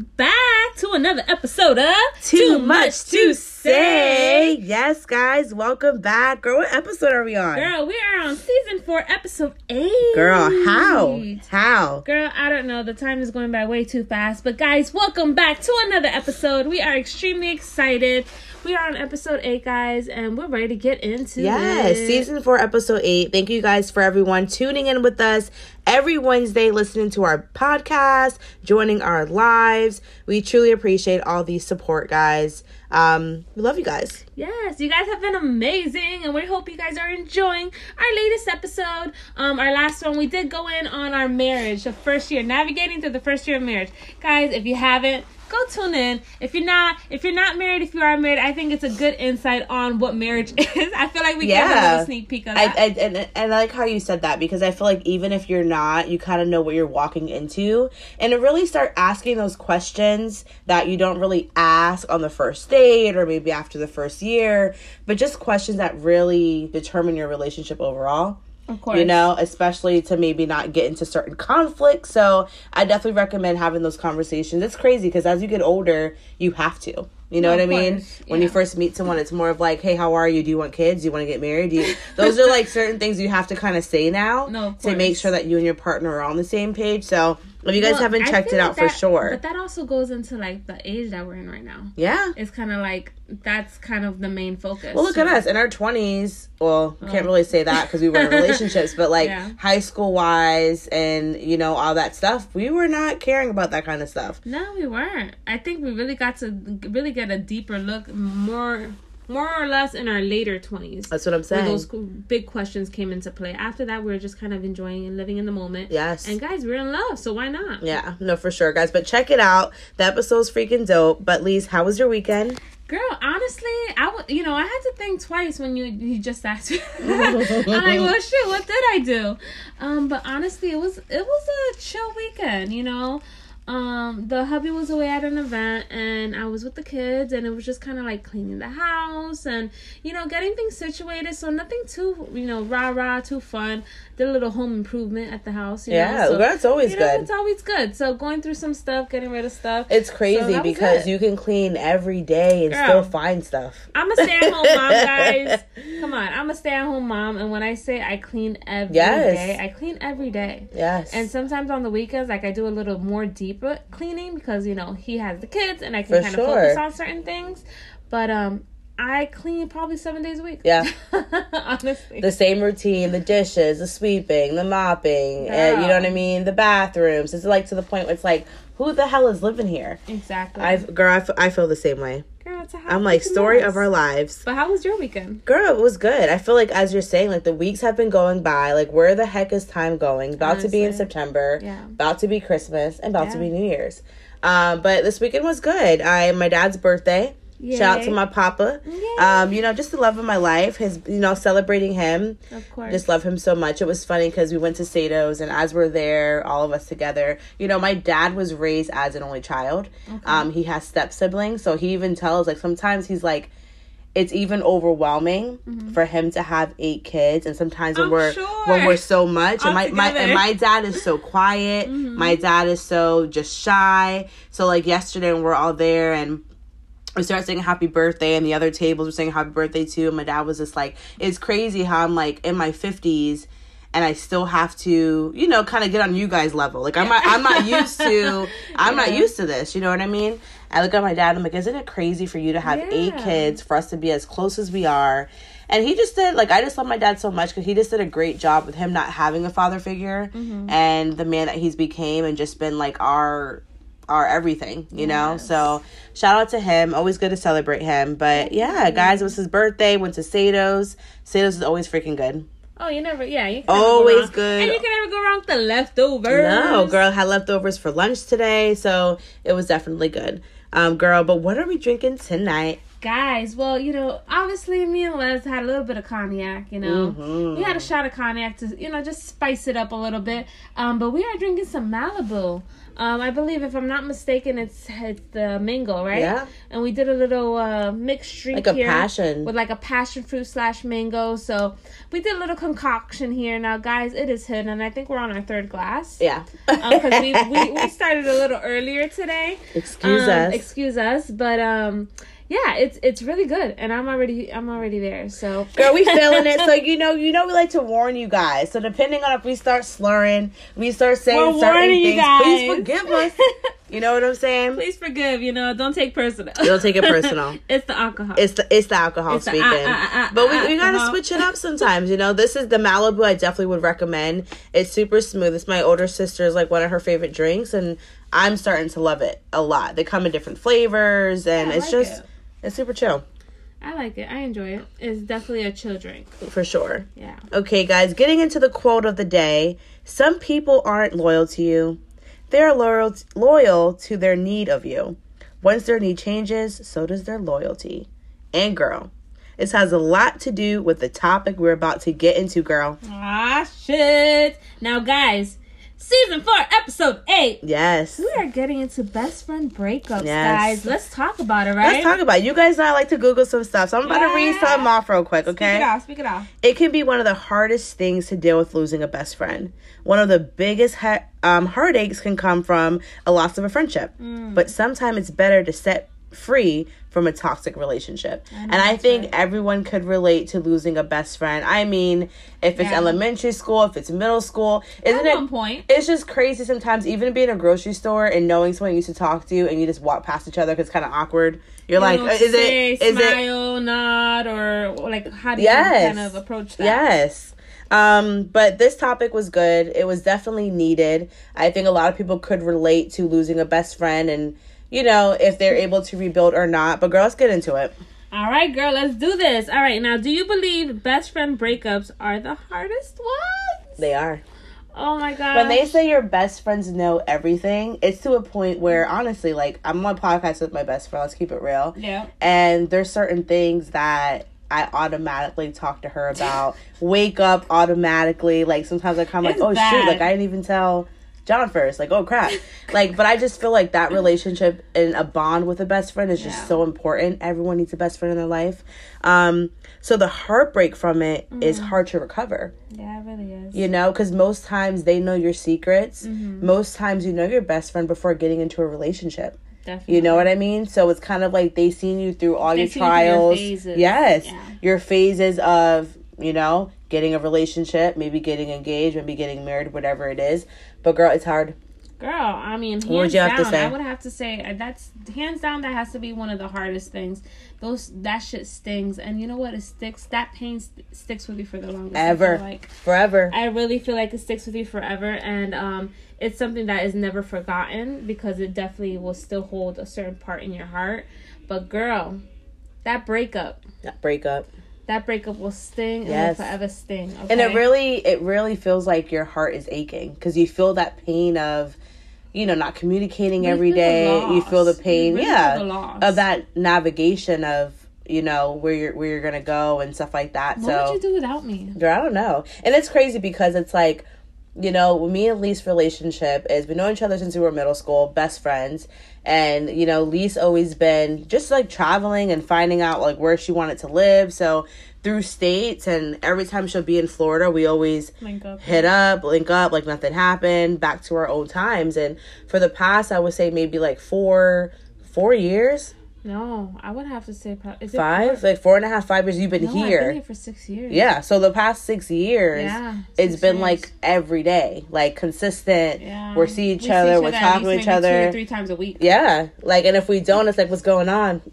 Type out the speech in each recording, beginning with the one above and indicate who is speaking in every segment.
Speaker 1: back to another episode of
Speaker 2: Too, much, to say. Yes, guys, welcome back. Girl, what episode are we on?
Speaker 1: Girl, we are on season four, episode eight.
Speaker 2: Girl, how? How?
Speaker 1: Girl, I don't know. The time is going by way too fast. But guys, welcome back to another episode. We are extremely excited. We are on episode eight, guys, and we're ready to get into
Speaker 2: Yes,
Speaker 1: it.
Speaker 2: season four, episode eight. Thank you guys for everyone tuning in with us every Wednesday, listening to our podcast, joining our lives. We truly appreciate all the support, guys. Um, we love you guys.
Speaker 1: Yes, you guys have been amazing, and we hope you guys are enjoying our latest episode. Um, our last one, we did go in on our marriage, the first year, navigating through the first year of marriage. Guys, if you haven't, go tune in. If you're not, if you're not married, if you are married, I think it's a good insight on what marriage is. I feel like we gave a little sneak peek of
Speaker 2: I,
Speaker 1: that.
Speaker 2: I and, and I like how you said that because I feel like even if you're not, you kind of know what you're walking into, and to really start asking those questions that you don't really ask on the first date or maybe after the first year, but just questions that really determine your relationship overall.
Speaker 1: Of course,
Speaker 2: You know, especially to maybe not get into certain conflicts. So I definitely recommend having those conversations. It's crazy because as you get older, you have to. You know
Speaker 1: No,
Speaker 2: what I mean?
Speaker 1: course,
Speaker 2: When you first meet someone, it's more of like, "Hey, how are you? Do you want kids? Do you want to get married?" Do you, those are like certain things you have to kind of say now
Speaker 1: No,
Speaker 2: to make sure that you and your partner are on the same page. So if you guys
Speaker 1: Well,
Speaker 2: haven't checked it
Speaker 1: like
Speaker 2: out for sure,
Speaker 1: But that also goes into like the age that we're in right now.
Speaker 2: yeah.
Speaker 1: It's kind of like that's kind of the main focus.
Speaker 2: Well, look at us in our twenties. Well, can't really say that because we were in relationships, but like
Speaker 1: Oh. Yeah.
Speaker 2: high school wise, and you know all that stuff, we were not caring about that kind of stuff.
Speaker 1: No, we weren't. I think we really got to really get a deeper look, more, more or less in our later twenties.
Speaker 2: That's what I'm saying.
Speaker 1: those big questions came into play. After that, we are just kind of enjoying and living in the moment.
Speaker 2: yes.
Speaker 1: And guys, we're in love, so why not?
Speaker 2: yeah, no, for sure, guys. But check it out. The episode's freaking dope. But Lise, how was your weekend?
Speaker 1: Girl, honestly, I would, you know, I had to think twice when you you just asked me. I'm like, well, shoot, what did I do? Um, but honestly, it was it was a chill weekend. You know, um, the hubby was away at an event, and I was with the kids, and it was just kind of like cleaning the house and you know getting things situated. So nothing too you know rah rah too fun. Did a little home improvement at the house.
Speaker 2: Yeah,
Speaker 1: so,
Speaker 2: that's always
Speaker 1: you know,
Speaker 2: good.
Speaker 1: It's always good. So going through some stuff, getting rid of stuff.
Speaker 2: It's crazy
Speaker 1: was
Speaker 2: because
Speaker 1: it.
Speaker 2: you can clean every day and
Speaker 1: Girl.
Speaker 2: still find stuff.
Speaker 1: I'm a stay at home mom, guys. Come on, I'm a stay at home mom, and when I say I clean every day,
Speaker 2: Yes.
Speaker 1: I clean every day.
Speaker 2: Yes.
Speaker 1: And sometimes on the weekends, like I do a little more deeper cleaning because you know he has the kids, and I can
Speaker 2: For
Speaker 1: kind
Speaker 2: sure.
Speaker 1: of focus on certain things. But um, I clean probably seven days a week.
Speaker 2: Yeah.
Speaker 1: honestly.
Speaker 2: the same routine, the dishes, the sweeping, the mopping, and you know what I mean, the bathrooms. It's like to the point where it's like, who the hell is living here?
Speaker 1: exactly.
Speaker 2: I girl, I, f- I feel the same way.
Speaker 1: Girl, it's a
Speaker 2: I'm like story of our lives.
Speaker 1: But how was your weekend?
Speaker 2: Girl, it was good. I feel like as you're saying, like the weeks have been going by. Like where the heck is time going? About to be in September.
Speaker 1: Yeah.
Speaker 2: About to be Christmas and about to be New Year's. Um, but this weekend was good. I my dad's birthday. Shout out to my papa.
Speaker 1: Yay.
Speaker 2: Um, you know, just the love of my life. His, you know, celebrating him.
Speaker 1: Of course.
Speaker 2: Just love him so much. It was funny because we went to Sato's, and as we're there, all of us together, you know, my dad was raised as an only child. Um, he has step siblings, so he even tells like sometimes he's like, it's even overwhelming for him to have eight kids, and sometimes when
Speaker 1: I'm
Speaker 2: we're
Speaker 1: sure.
Speaker 2: when we're so much, and my, my and my dad is so quiet. My dad is so just shy. So like yesterday, when we're all there and we started saying happy birthday and the other tables were saying happy birthday too. And my dad was just like it's crazy how i'm like in my 50s and i still have to you know kind of get on you guys level. Like i'm not i'm not used to i'm not used to this you know what i mean? I look at my dad i'm like isn't it crazy for you to have eight kids for us to be as close as we are? And he just did like i just love my dad so much because he just did a great job with him not having a father figure
Speaker 1: Mm-hmm.
Speaker 2: and the man that he's became and just been like our our everything, you know? So shout out to him. Always good to celebrate him. But yeah, guys, it was his birthday. Went to Sato's. Sato's is always freaking good.
Speaker 1: Oh, you never, yeah, you never
Speaker 2: Always
Speaker 1: go
Speaker 2: good.
Speaker 1: and you can never go wrong with the leftovers.
Speaker 2: No, girl had leftovers for lunch today, so it was definitely good. Um, girl, but what are we drinking tonight?
Speaker 1: Guys, well, you know, obviously me and Les had a little bit of cognac, you know.
Speaker 2: Mhm.
Speaker 1: We had a shot of cognac to, you know, just spice it up a little bit. Um, but we are drinking some Malibu. Um, I believe, if I'm not mistaken, it's it's the mango, right?
Speaker 2: Yeah.
Speaker 1: And we did a little uh, mixed drink
Speaker 2: Like a
Speaker 1: here
Speaker 2: passion.
Speaker 1: with like a passion fruit slash mango. So we did a little concoction here. Now, guys, it is hidden, and I think we're on our third glass.
Speaker 2: Yeah.
Speaker 1: Because we, we we started a little earlier today.
Speaker 2: Excuse
Speaker 1: Um,
Speaker 2: us.
Speaker 1: Excuse us, but um, yeah, it's it's really good, and I'm already I'm already there. So
Speaker 2: Girl, we feeling it. So you know, you know, we like to warn you guys. So depending on if we start slurring, we start saying
Speaker 1: We're
Speaker 2: certain
Speaker 1: warning you
Speaker 2: things.
Speaker 1: guys.
Speaker 2: Please forgive us. You know what I'm saying?
Speaker 1: Please forgive. You know, don't take personal.
Speaker 2: Don't take it personal.
Speaker 1: it's the alcohol.
Speaker 2: It's the it's the alcohol
Speaker 1: It's the,
Speaker 2: speaking.
Speaker 1: uh, uh, uh,
Speaker 2: but we, we gotta switch it up sometimes, you know. This is the Malibu I definitely would recommend. It's super smooth. It's my older sister's like one of her favorite drinks and I'm starting to love it a lot. They come in different flavors and
Speaker 1: Yeah,
Speaker 2: it's
Speaker 1: like
Speaker 2: just
Speaker 1: it.
Speaker 2: It's super chill
Speaker 1: I like it. I enjoy it. It's definitely a chill drink.
Speaker 2: for sure.
Speaker 1: Yeah.
Speaker 2: Okay, guys, getting into the quote of the day. Some people aren't loyal to you. They're loyal loyal to their need of you. Once their need changes, so does their loyalty. And girl, this has a lot to do with the topic we're about to get into, girl.
Speaker 1: Ah shit. Now, guys, season four, episode eight.
Speaker 2: Yes.
Speaker 1: We are getting into best friend breakups,
Speaker 2: Yes.
Speaker 1: guys. Let's talk about it, right?
Speaker 2: Let's talk about it. You guys know I like to Google some stuff, so I'm about to read
Speaker 1: Yeah.
Speaker 2: something off real quick,
Speaker 1: Speak it
Speaker 2: okay?
Speaker 1: off. Speak it off.
Speaker 2: It can be one of the hardest things to deal with losing a best friend. One of the biggest he- um, heartaches can come from a loss of a friendship.
Speaker 1: Mm.
Speaker 2: But sometimes it's better to set free from a toxic relationship. and I think
Speaker 1: right.
Speaker 2: everyone could relate to losing a best friend. I mean, if it's
Speaker 1: Yeah.
Speaker 2: elementary school, if it's middle school, isn't
Speaker 1: At
Speaker 2: it
Speaker 1: one point.
Speaker 2: it's just crazy sometimes even being in a grocery store and knowing someone you used to talk to and you just walk past each other because it's kind of awkward you're
Speaker 1: You
Speaker 2: like is
Speaker 1: say,
Speaker 2: it is it
Speaker 1: smile, nod, or like how do
Speaker 2: Yes.
Speaker 1: you kind of approach that?
Speaker 2: Yes. Um, but this topic was good. It was definitely needed. I think a lot of people could relate to losing a best friend and, you know, if they're able to rebuild or not. But girl, let's get into it.
Speaker 1: All right, girl, let's do this. All right, now, do you believe best friend breakups are the hardest ones?
Speaker 2: They are.
Speaker 1: Oh my god.
Speaker 2: When they say your best friends know everything, it's to a point where honestly, like I'm on a podcast with my best friend, let's keep it real.
Speaker 1: yeah.
Speaker 2: And there's certain things that I automatically talk to her about. Wake up automatically. Like sometimes I come like, oh
Speaker 1: bad.
Speaker 2: shoot, like I didn't even tell John first. Like, oh crap. like, but I just feel like that relationship and a bond with a best friend is just
Speaker 1: Yeah.
Speaker 2: so important. Everyone needs a best friend in their life. Um, so the heartbreak from it is
Speaker 1: Mm.
Speaker 2: hard to recover
Speaker 1: Yeah, it really is.
Speaker 2: you know because most times they know your secrets
Speaker 1: Mm-hmm.
Speaker 2: most times you know your best friend before getting into a relationship
Speaker 1: Definitely.
Speaker 2: you know what i mean so it's kind of like they've seen you through all
Speaker 1: They
Speaker 2: your
Speaker 1: see you your
Speaker 2: trials yes
Speaker 1: Yeah.
Speaker 2: your phases of you know getting a relationship maybe getting engaged maybe getting married whatever it is but girl it's hard
Speaker 1: Girl, I mean, hands
Speaker 2: would you have
Speaker 1: down,
Speaker 2: to say?
Speaker 1: I would have to say uh, that's hands down. That has to be one of the hardest things. Those that shit stings, and you know what? It sticks. That pain st- sticks with you for the longest.
Speaker 2: Ever
Speaker 1: like
Speaker 2: forever
Speaker 1: I really feel like it sticks with you forever, and um, it's something that is never forgotten because it definitely will still hold a certain part in your heart. But girl, that breakup,
Speaker 2: that breakup
Speaker 1: that breakup will sting and
Speaker 2: Yes.
Speaker 1: will forever sting. Okay?
Speaker 2: and it really it really feels like your heart is aching because you feel that pain of you know not communicating
Speaker 1: You
Speaker 2: every day you feel the pain
Speaker 1: really
Speaker 2: yeah
Speaker 1: the
Speaker 2: of that navigation of you know where you're where you're gonna go and stuff like that
Speaker 1: What
Speaker 2: so
Speaker 1: would you do without me?
Speaker 2: Girl, I don't know. And it's crazy because it's like, you know, me and Lee's relationship is we know each other since we were middle school, best friends. And, you know, Lee's always been just like traveling and finding out like where she wanted to live. So through states and every time she'll be in Florida, we always
Speaker 1: Link up.
Speaker 2: hit up, link up, like nothing happened, back to our old times. And for the past, I would say maybe like four, four years,
Speaker 1: No, I would have to say is it
Speaker 2: five, like four and a half, five years. You've been
Speaker 1: No, I've
Speaker 2: here.
Speaker 1: been here for six years.
Speaker 2: Yeah, so the past six years,
Speaker 1: Yeah,
Speaker 2: it's
Speaker 1: six
Speaker 2: been
Speaker 1: years.
Speaker 2: like every day, like consistent.
Speaker 1: Yeah.
Speaker 2: We see each
Speaker 1: We
Speaker 2: other, we're
Speaker 1: at
Speaker 2: talking to each other.
Speaker 1: or three times a week.
Speaker 2: Yeah, like, and if we don't, it's like, what's going on?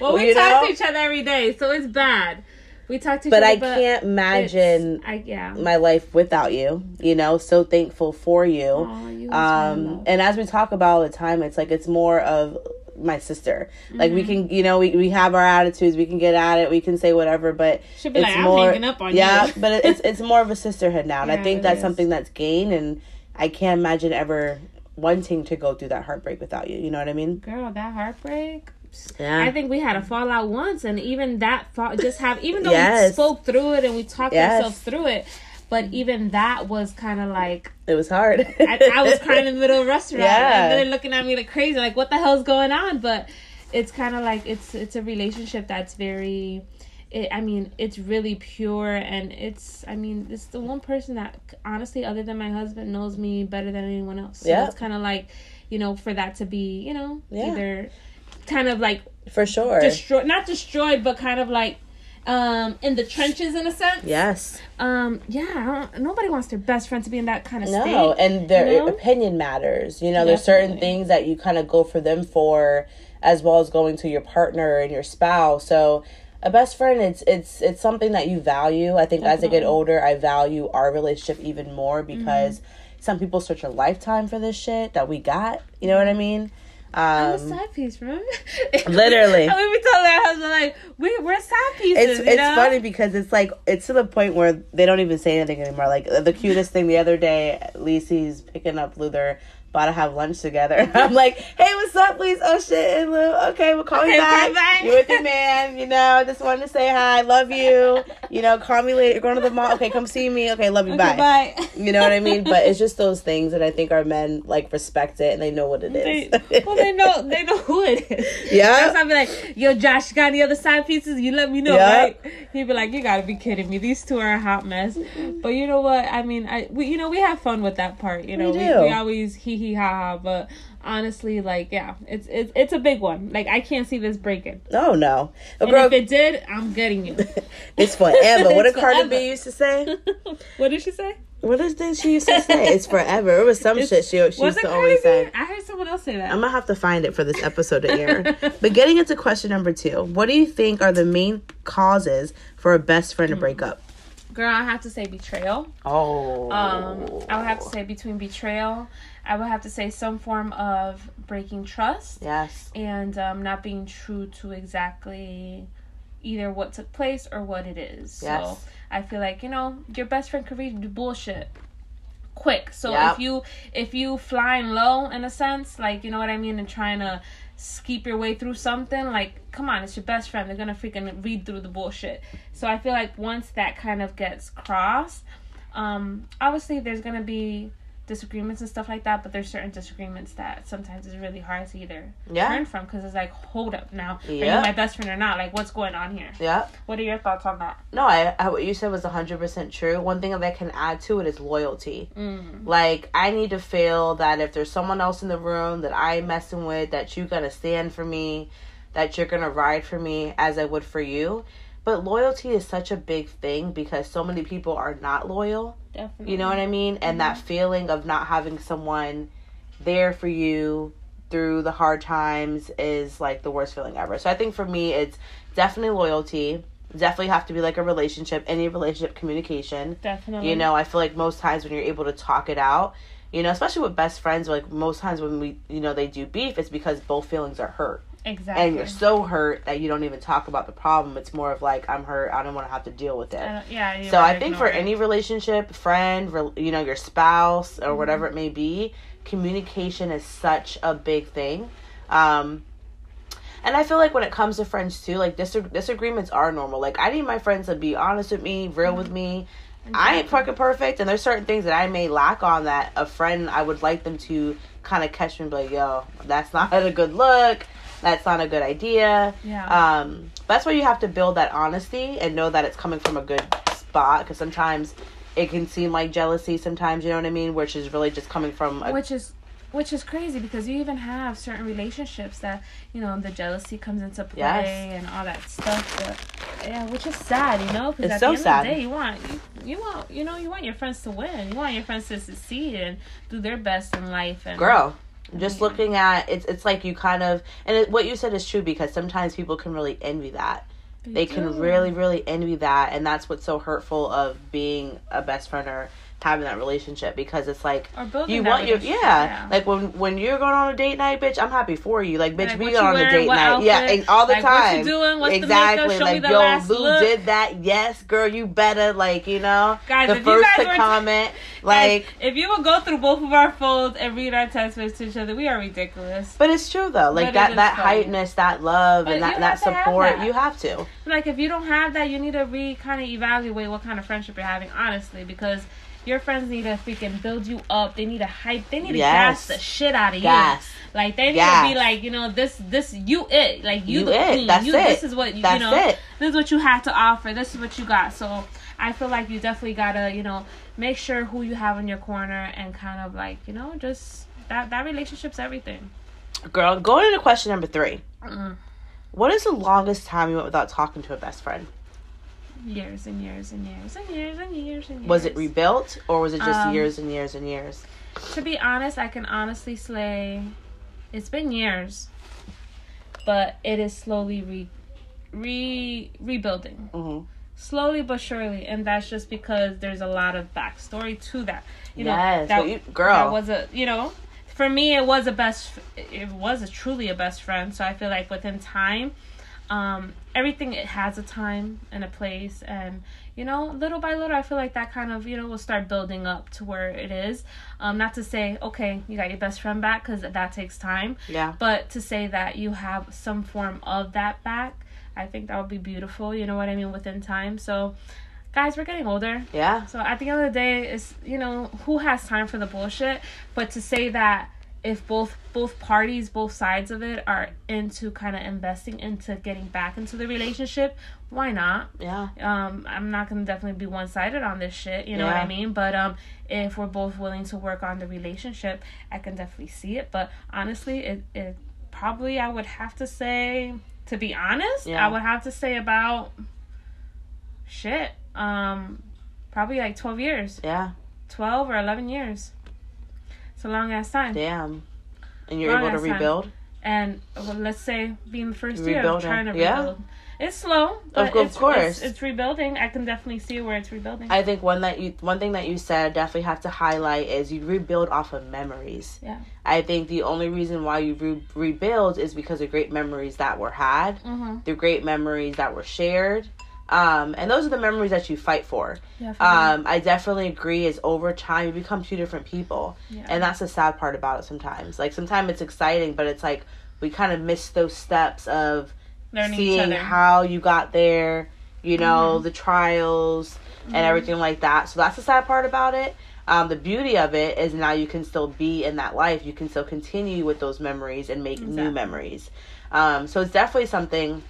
Speaker 1: Well, we talk
Speaker 2: know?
Speaker 1: to each other every day, so it's bad. We talk to each
Speaker 2: But
Speaker 1: other,
Speaker 2: I can't imagine
Speaker 1: I yeah.
Speaker 2: my life without you. You know, so thankful for you.
Speaker 1: Aw, you
Speaker 2: um, and as we talk about all the time, it's like it's more of my sister. Like we
Speaker 1: Mm-hmm.
Speaker 2: can, you know, we, we have our attitudes. We can get at it. We can say whatever, but
Speaker 1: She'll be
Speaker 2: it's
Speaker 1: like, I'm
Speaker 2: more.
Speaker 1: hanging up on
Speaker 2: yeah,
Speaker 1: you.
Speaker 2: but it's it's more of a sisterhood now, and
Speaker 1: Yeah,
Speaker 2: I think that's
Speaker 1: is.
Speaker 2: something that's gained, and I can't imagine ever wanting to go through that heartbreak without you. You know what I mean?
Speaker 1: Girl, that heartbreak.
Speaker 2: Yeah.
Speaker 1: I think we had a fallout once, and even that fall, just have even though we spoke through it and we talked
Speaker 2: Yes.
Speaker 1: ourselves through it, but mm-hmm. even that was kind of like
Speaker 2: It was hard.
Speaker 1: I, I was crying in the middle of a restaurant,
Speaker 2: Yeah.
Speaker 1: and they're looking at me like crazy, like what the hell's going on? But it's kind of like it's it's a relationship that's very. It, I mean, it's really pure, and it's. I mean, it's the one person that, honestly, other than my husband, knows me better than anyone else. So
Speaker 2: Yeah.
Speaker 1: it's kind of like, you know, for that to be, you know,
Speaker 2: Yeah.
Speaker 1: either kind of like
Speaker 2: For sure.
Speaker 1: destroyed, not destroyed, but kind of like um in the trenches in a sense.
Speaker 2: yes.
Speaker 1: Um. Yeah. Nobody wants their best friend to be in that kind of
Speaker 2: No,
Speaker 1: state.
Speaker 2: and their
Speaker 1: you know?
Speaker 2: opinion matters. You know, there's certain things that you kind of go for them for, as well as going to your partner and your spouse. So, a best friend, it's it's it's something that you value. I think as I get older, I value our relationship even more because
Speaker 1: Mm-hmm.
Speaker 2: some people search a lifetime for this shit that we got. You know what I mean?
Speaker 1: I'm a
Speaker 2: Um,
Speaker 1: side piece, remember?
Speaker 2: Literally.
Speaker 1: we telling our husband like, we we're side pieces.
Speaker 2: it's it's
Speaker 1: know?
Speaker 2: funny because it's like it's to the point where they don't even say anything anymore. Like the cutest thing the other day, Lacey's picking up Luther, about to have lunch together. I'm like, hey, what's up, please? Oh shit, and Lou, okay, we'll call
Speaker 1: Okay,
Speaker 2: you back. You with your man? You know, just wanted to say hi, love you. You know, call me later. You're going to the mall. Okay, come see me. Okay, love you.
Speaker 1: Okay,
Speaker 2: bye.
Speaker 1: bye.
Speaker 2: You know what I mean? But it's just those things that I think our men like respect it and they know what it is.
Speaker 1: They, well, they know they know who it is.
Speaker 2: Yeah.
Speaker 1: That's why I be like, yo, Josh, you got any other side pieces? You let me know,
Speaker 2: Yeah.
Speaker 1: right? He'd be like, you gotta be kidding me. These two are a hot mess. Mm-hmm. But you know what? I mean, I we you know we have fun with that part. You know,
Speaker 2: We
Speaker 1: we, we always hee hee ha ha. But honestly, like, yeah, it's it's it's a big one. Like, I can't see this breaking.
Speaker 2: no, no.
Speaker 1: And
Speaker 2: girl,
Speaker 1: if it did, I'm getting you.
Speaker 2: it's forever. What did Cardi. B used to say?
Speaker 1: what did she say?
Speaker 2: What is this she used to say? It's forever. It was some
Speaker 1: It's-
Speaker 2: shit she, she used to always say.
Speaker 1: I heard someone else say that.
Speaker 2: I'm gonna have to find it for this episode to air. but getting into question number two, what do you think are the main causes for a best friend to break up?
Speaker 1: Girl, I have to say betrayal.
Speaker 2: Oh,
Speaker 1: Um, I would have to say between betrayal, I would have to say some form of breaking trust
Speaker 2: yes,
Speaker 1: and um, not being true to exactly either what took place or what it is.
Speaker 2: Yes.
Speaker 1: So I feel like you know your best friend could read the bullshit quick. So
Speaker 2: Yep.
Speaker 1: if you if you flying low in a sense, like you know what I mean, and trying to skeep your way through something, like come on, it's your best friend. They're gonna freaking read through the bullshit. So I feel like once that kind of gets crossed, um, obviously there's gonna be disagreements and stuff like that, but there's certain disagreements that sometimes it's really hard to either
Speaker 2: Yeah.
Speaker 1: turn from because it's like, hold up now, are you my best friend or not? Like, what's going on here?
Speaker 2: yeah.
Speaker 1: What are your thoughts on that?
Speaker 2: No, I, I what you said was 100 percent true. One thing that I can add to it is loyalty.
Speaker 1: Mm.
Speaker 2: Like I need to feel that if there's someone else in the room that I'm messing with, that you're gonna stand for me, that you're gonna ride for me as I would for you. But loyalty is such a big thing because so many people are not loyal.
Speaker 1: Definitely.
Speaker 2: You know what I mean? And that mm-hmm. feeling of not having someone there for you through the hard times is like the worst feeling ever. So I think for me, it's definitely loyalty. Definitely have to be like a relationship, any relationship communication.
Speaker 1: Definitely.
Speaker 2: You know, I feel like most times when you're able to talk it out, you know, especially with best friends, like most times when we, you know, they do beef, it's because both feelings are hurt.
Speaker 1: Exactly.
Speaker 2: And you're so hurt that you don't even talk about the problem. It's more of like, I'm hurt. I don't want to have to deal with it.
Speaker 1: Yeah.
Speaker 2: So I think for
Speaker 1: it.
Speaker 2: any relationship, friend, re- you know, your spouse or whatever it may be, communication is such a big thing. Um, and I feel like when it comes to friends too, like dis- disagreements are normal. Like I need my friends to be honest with me, real with me. I ain't fucking perfect, and there's certain things that I may lack on that a friend I would like them to kind of catch me and be like, "Yo, that's not a good look. That's not a good idea."
Speaker 1: Yeah.
Speaker 2: Um, that's why you have to build that honesty and know that it's coming from a good spot because sometimes it can seem like jealousy. Sometimes you know what I mean, which is really just coming from a
Speaker 1: which is which is crazy because you even have certain relationships that you know the jealousy comes into play
Speaker 2: Yes.
Speaker 1: and all that stuff but yeah which is sad you know because at
Speaker 2: so
Speaker 1: the end
Speaker 2: sad.
Speaker 1: of the day you want you, you want you know you want your friends to win you want your friends to succeed and do their best in life and
Speaker 2: girl. Just looking at it's, it's like you kind of, and it, what you said is true because sometimes people can really envy that. They can really, really envy that, and that's what's so hurtful of being a best friend or having that relationship because it's like you want your yeah.
Speaker 1: yeah.
Speaker 2: like when when you're going on a date night, bitch. I'm happy for you, like bitch.
Speaker 1: Like,
Speaker 2: we on a date night, yeah, and all the
Speaker 1: like, what you
Speaker 2: time.
Speaker 1: doing, what's
Speaker 2: exactly,
Speaker 1: makeup, show me
Speaker 2: like
Speaker 1: the
Speaker 2: yo,
Speaker 1: last
Speaker 2: Lou
Speaker 1: look.
Speaker 2: did that. Yes, girl, you better like you know
Speaker 1: Guys,
Speaker 2: the
Speaker 1: if you
Speaker 2: first
Speaker 1: guys
Speaker 2: to comment,
Speaker 1: Guys,
Speaker 2: like.
Speaker 1: if you would go through both of our phones and read our text messages to each other, we are ridiculous.
Speaker 2: But it's true though, like
Speaker 1: But
Speaker 2: that
Speaker 1: funny.
Speaker 2: heightness, that love,
Speaker 1: But
Speaker 2: and that that
Speaker 1: have to have
Speaker 2: support,
Speaker 1: that.
Speaker 2: you have to.
Speaker 1: Like if you don't have that, you need to re kind of evaluate what kind of friendship you're having, honestly, because your friends need to freaking build you up. They need to hype. They need to
Speaker 2: Yes.
Speaker 1: gas the shit out of
Speaker 2: Yes.
Speaker 1: you. Like they need to be like, you know, this this you it. Like you,
Speaker 2: You
Speaker 1: the
Speaker 2: it.
Speaker 1: queen.
Speaker 2: That's
Speaker 1: you,
Speaker 2: it.
Speaker 1: This is what you,
Speaker 2: That's
Speaker 1: you know.
Speaker 2: it.
Speaker 1: This is what you have to offer. This is what you got. So I feel like you definitely gotta, you know, make sure who you have in your corner and kind of like, you know, just that that relationship's everything.
Speaker 2: Girl, going into question number three.
Speaker 1: Mm.
Speaker 2: What is the longest time you went without talking to a best friend?
Speaker 1: Years and years and years and years and years and years.
Speaker 2: Was it rebuilt or was it just
Speaker 1: Um,
Speaker 2: years and years and years?
Speaker 1: To be honest, I can honestly say it's been years, but it is slowly re, re rebuilding,
Speaker 2: hmm
Speaker 1: slowly but surely, and that's just because there's a lot of backstory to that. You know,
Speaker 2: Yes,
Speaker 1: that,
Speaker 2: you- girl.
Speaker 1: that was a you know, for me it was a best, it was a truly a best friend. So I feel like within time, um, everything it has a time and a place, and you know, little by little, I feel like that kind of you know will start building up to where it is. Um, not to say okay, you got your best friend back because that takes time,
Speaker 2: Yeah.
Speaker 1: but to say that you have some form of that back, I think that would be beautiful. You know what I mean within time. So, guys, we're getting older.
Speaker 2: Yeah.
Speaker 1: So at the end of the day, it's you know who has time for the bullshit. But to say that if both both parties, both sides of it are into kind of investing into getting back into the relationship, why not?
Speaker 2: Yeah.
Speaker 1: Um, I'm not gonna definitely be one sided on this shit. You know what I mean? But um, if we're both willing to work on the relationship, I can definitely see it. But honestly, it it probably I would have to say, to be honest,
Speaker 2: Yeah.
Speaker 1: I would have to say about shit. Um, probably like twelve years,
Speaker 2: Yeah.
Speaker 1: twelve or eleven years. It's a long ass time.
Speaker 2: Damn. And you're
Speaker 1: Long
Speaker 2: able to
Speaker 1: ass time.
Speaker 2: rebuild?
Speaker 1: And well, let's say being the first year of trying to
Speaker 2: Yeah.
Speaker 1: rebuild. It's slow, but
Speaker 2: Of- of
Speaker 1: it's,
Speaker 2: course.
Speaker 1: it's, it's rebuilding. I can definitely see where it's rebuilding.
Speaker 2: I think one that you one thing that you said definitely have to highlight is you rebuild off of memories.
Speaker 1: Yeah.
Speaker 2: I think the only reason why you re- rebuild is because of great memories that were had,
Speaker 1: mm-hmm.
Speaker 2: the great memories that were shared. Um, and those are the memories that you fight for.
Speaker 1: Yeah. for.
Speaker 2: Um, I definitely agree. Is over time you become two different people,
Speaker 1: Yeah.
Speaker 2: and that's the sad part about it. Sometimes, like sometimes it's exciting, but it's like we kind of miss those steps of
Speaker 1: Learning
Speaker 2: seeing how you got there. You know
Speaker 1: Mhm.
Speaker 2: the trials and everything like that. So that's the sad part about it. Um, the beauty of it is now you can still be in that life. You can still continue with those memories and make new memories. Um, so it's definitely something.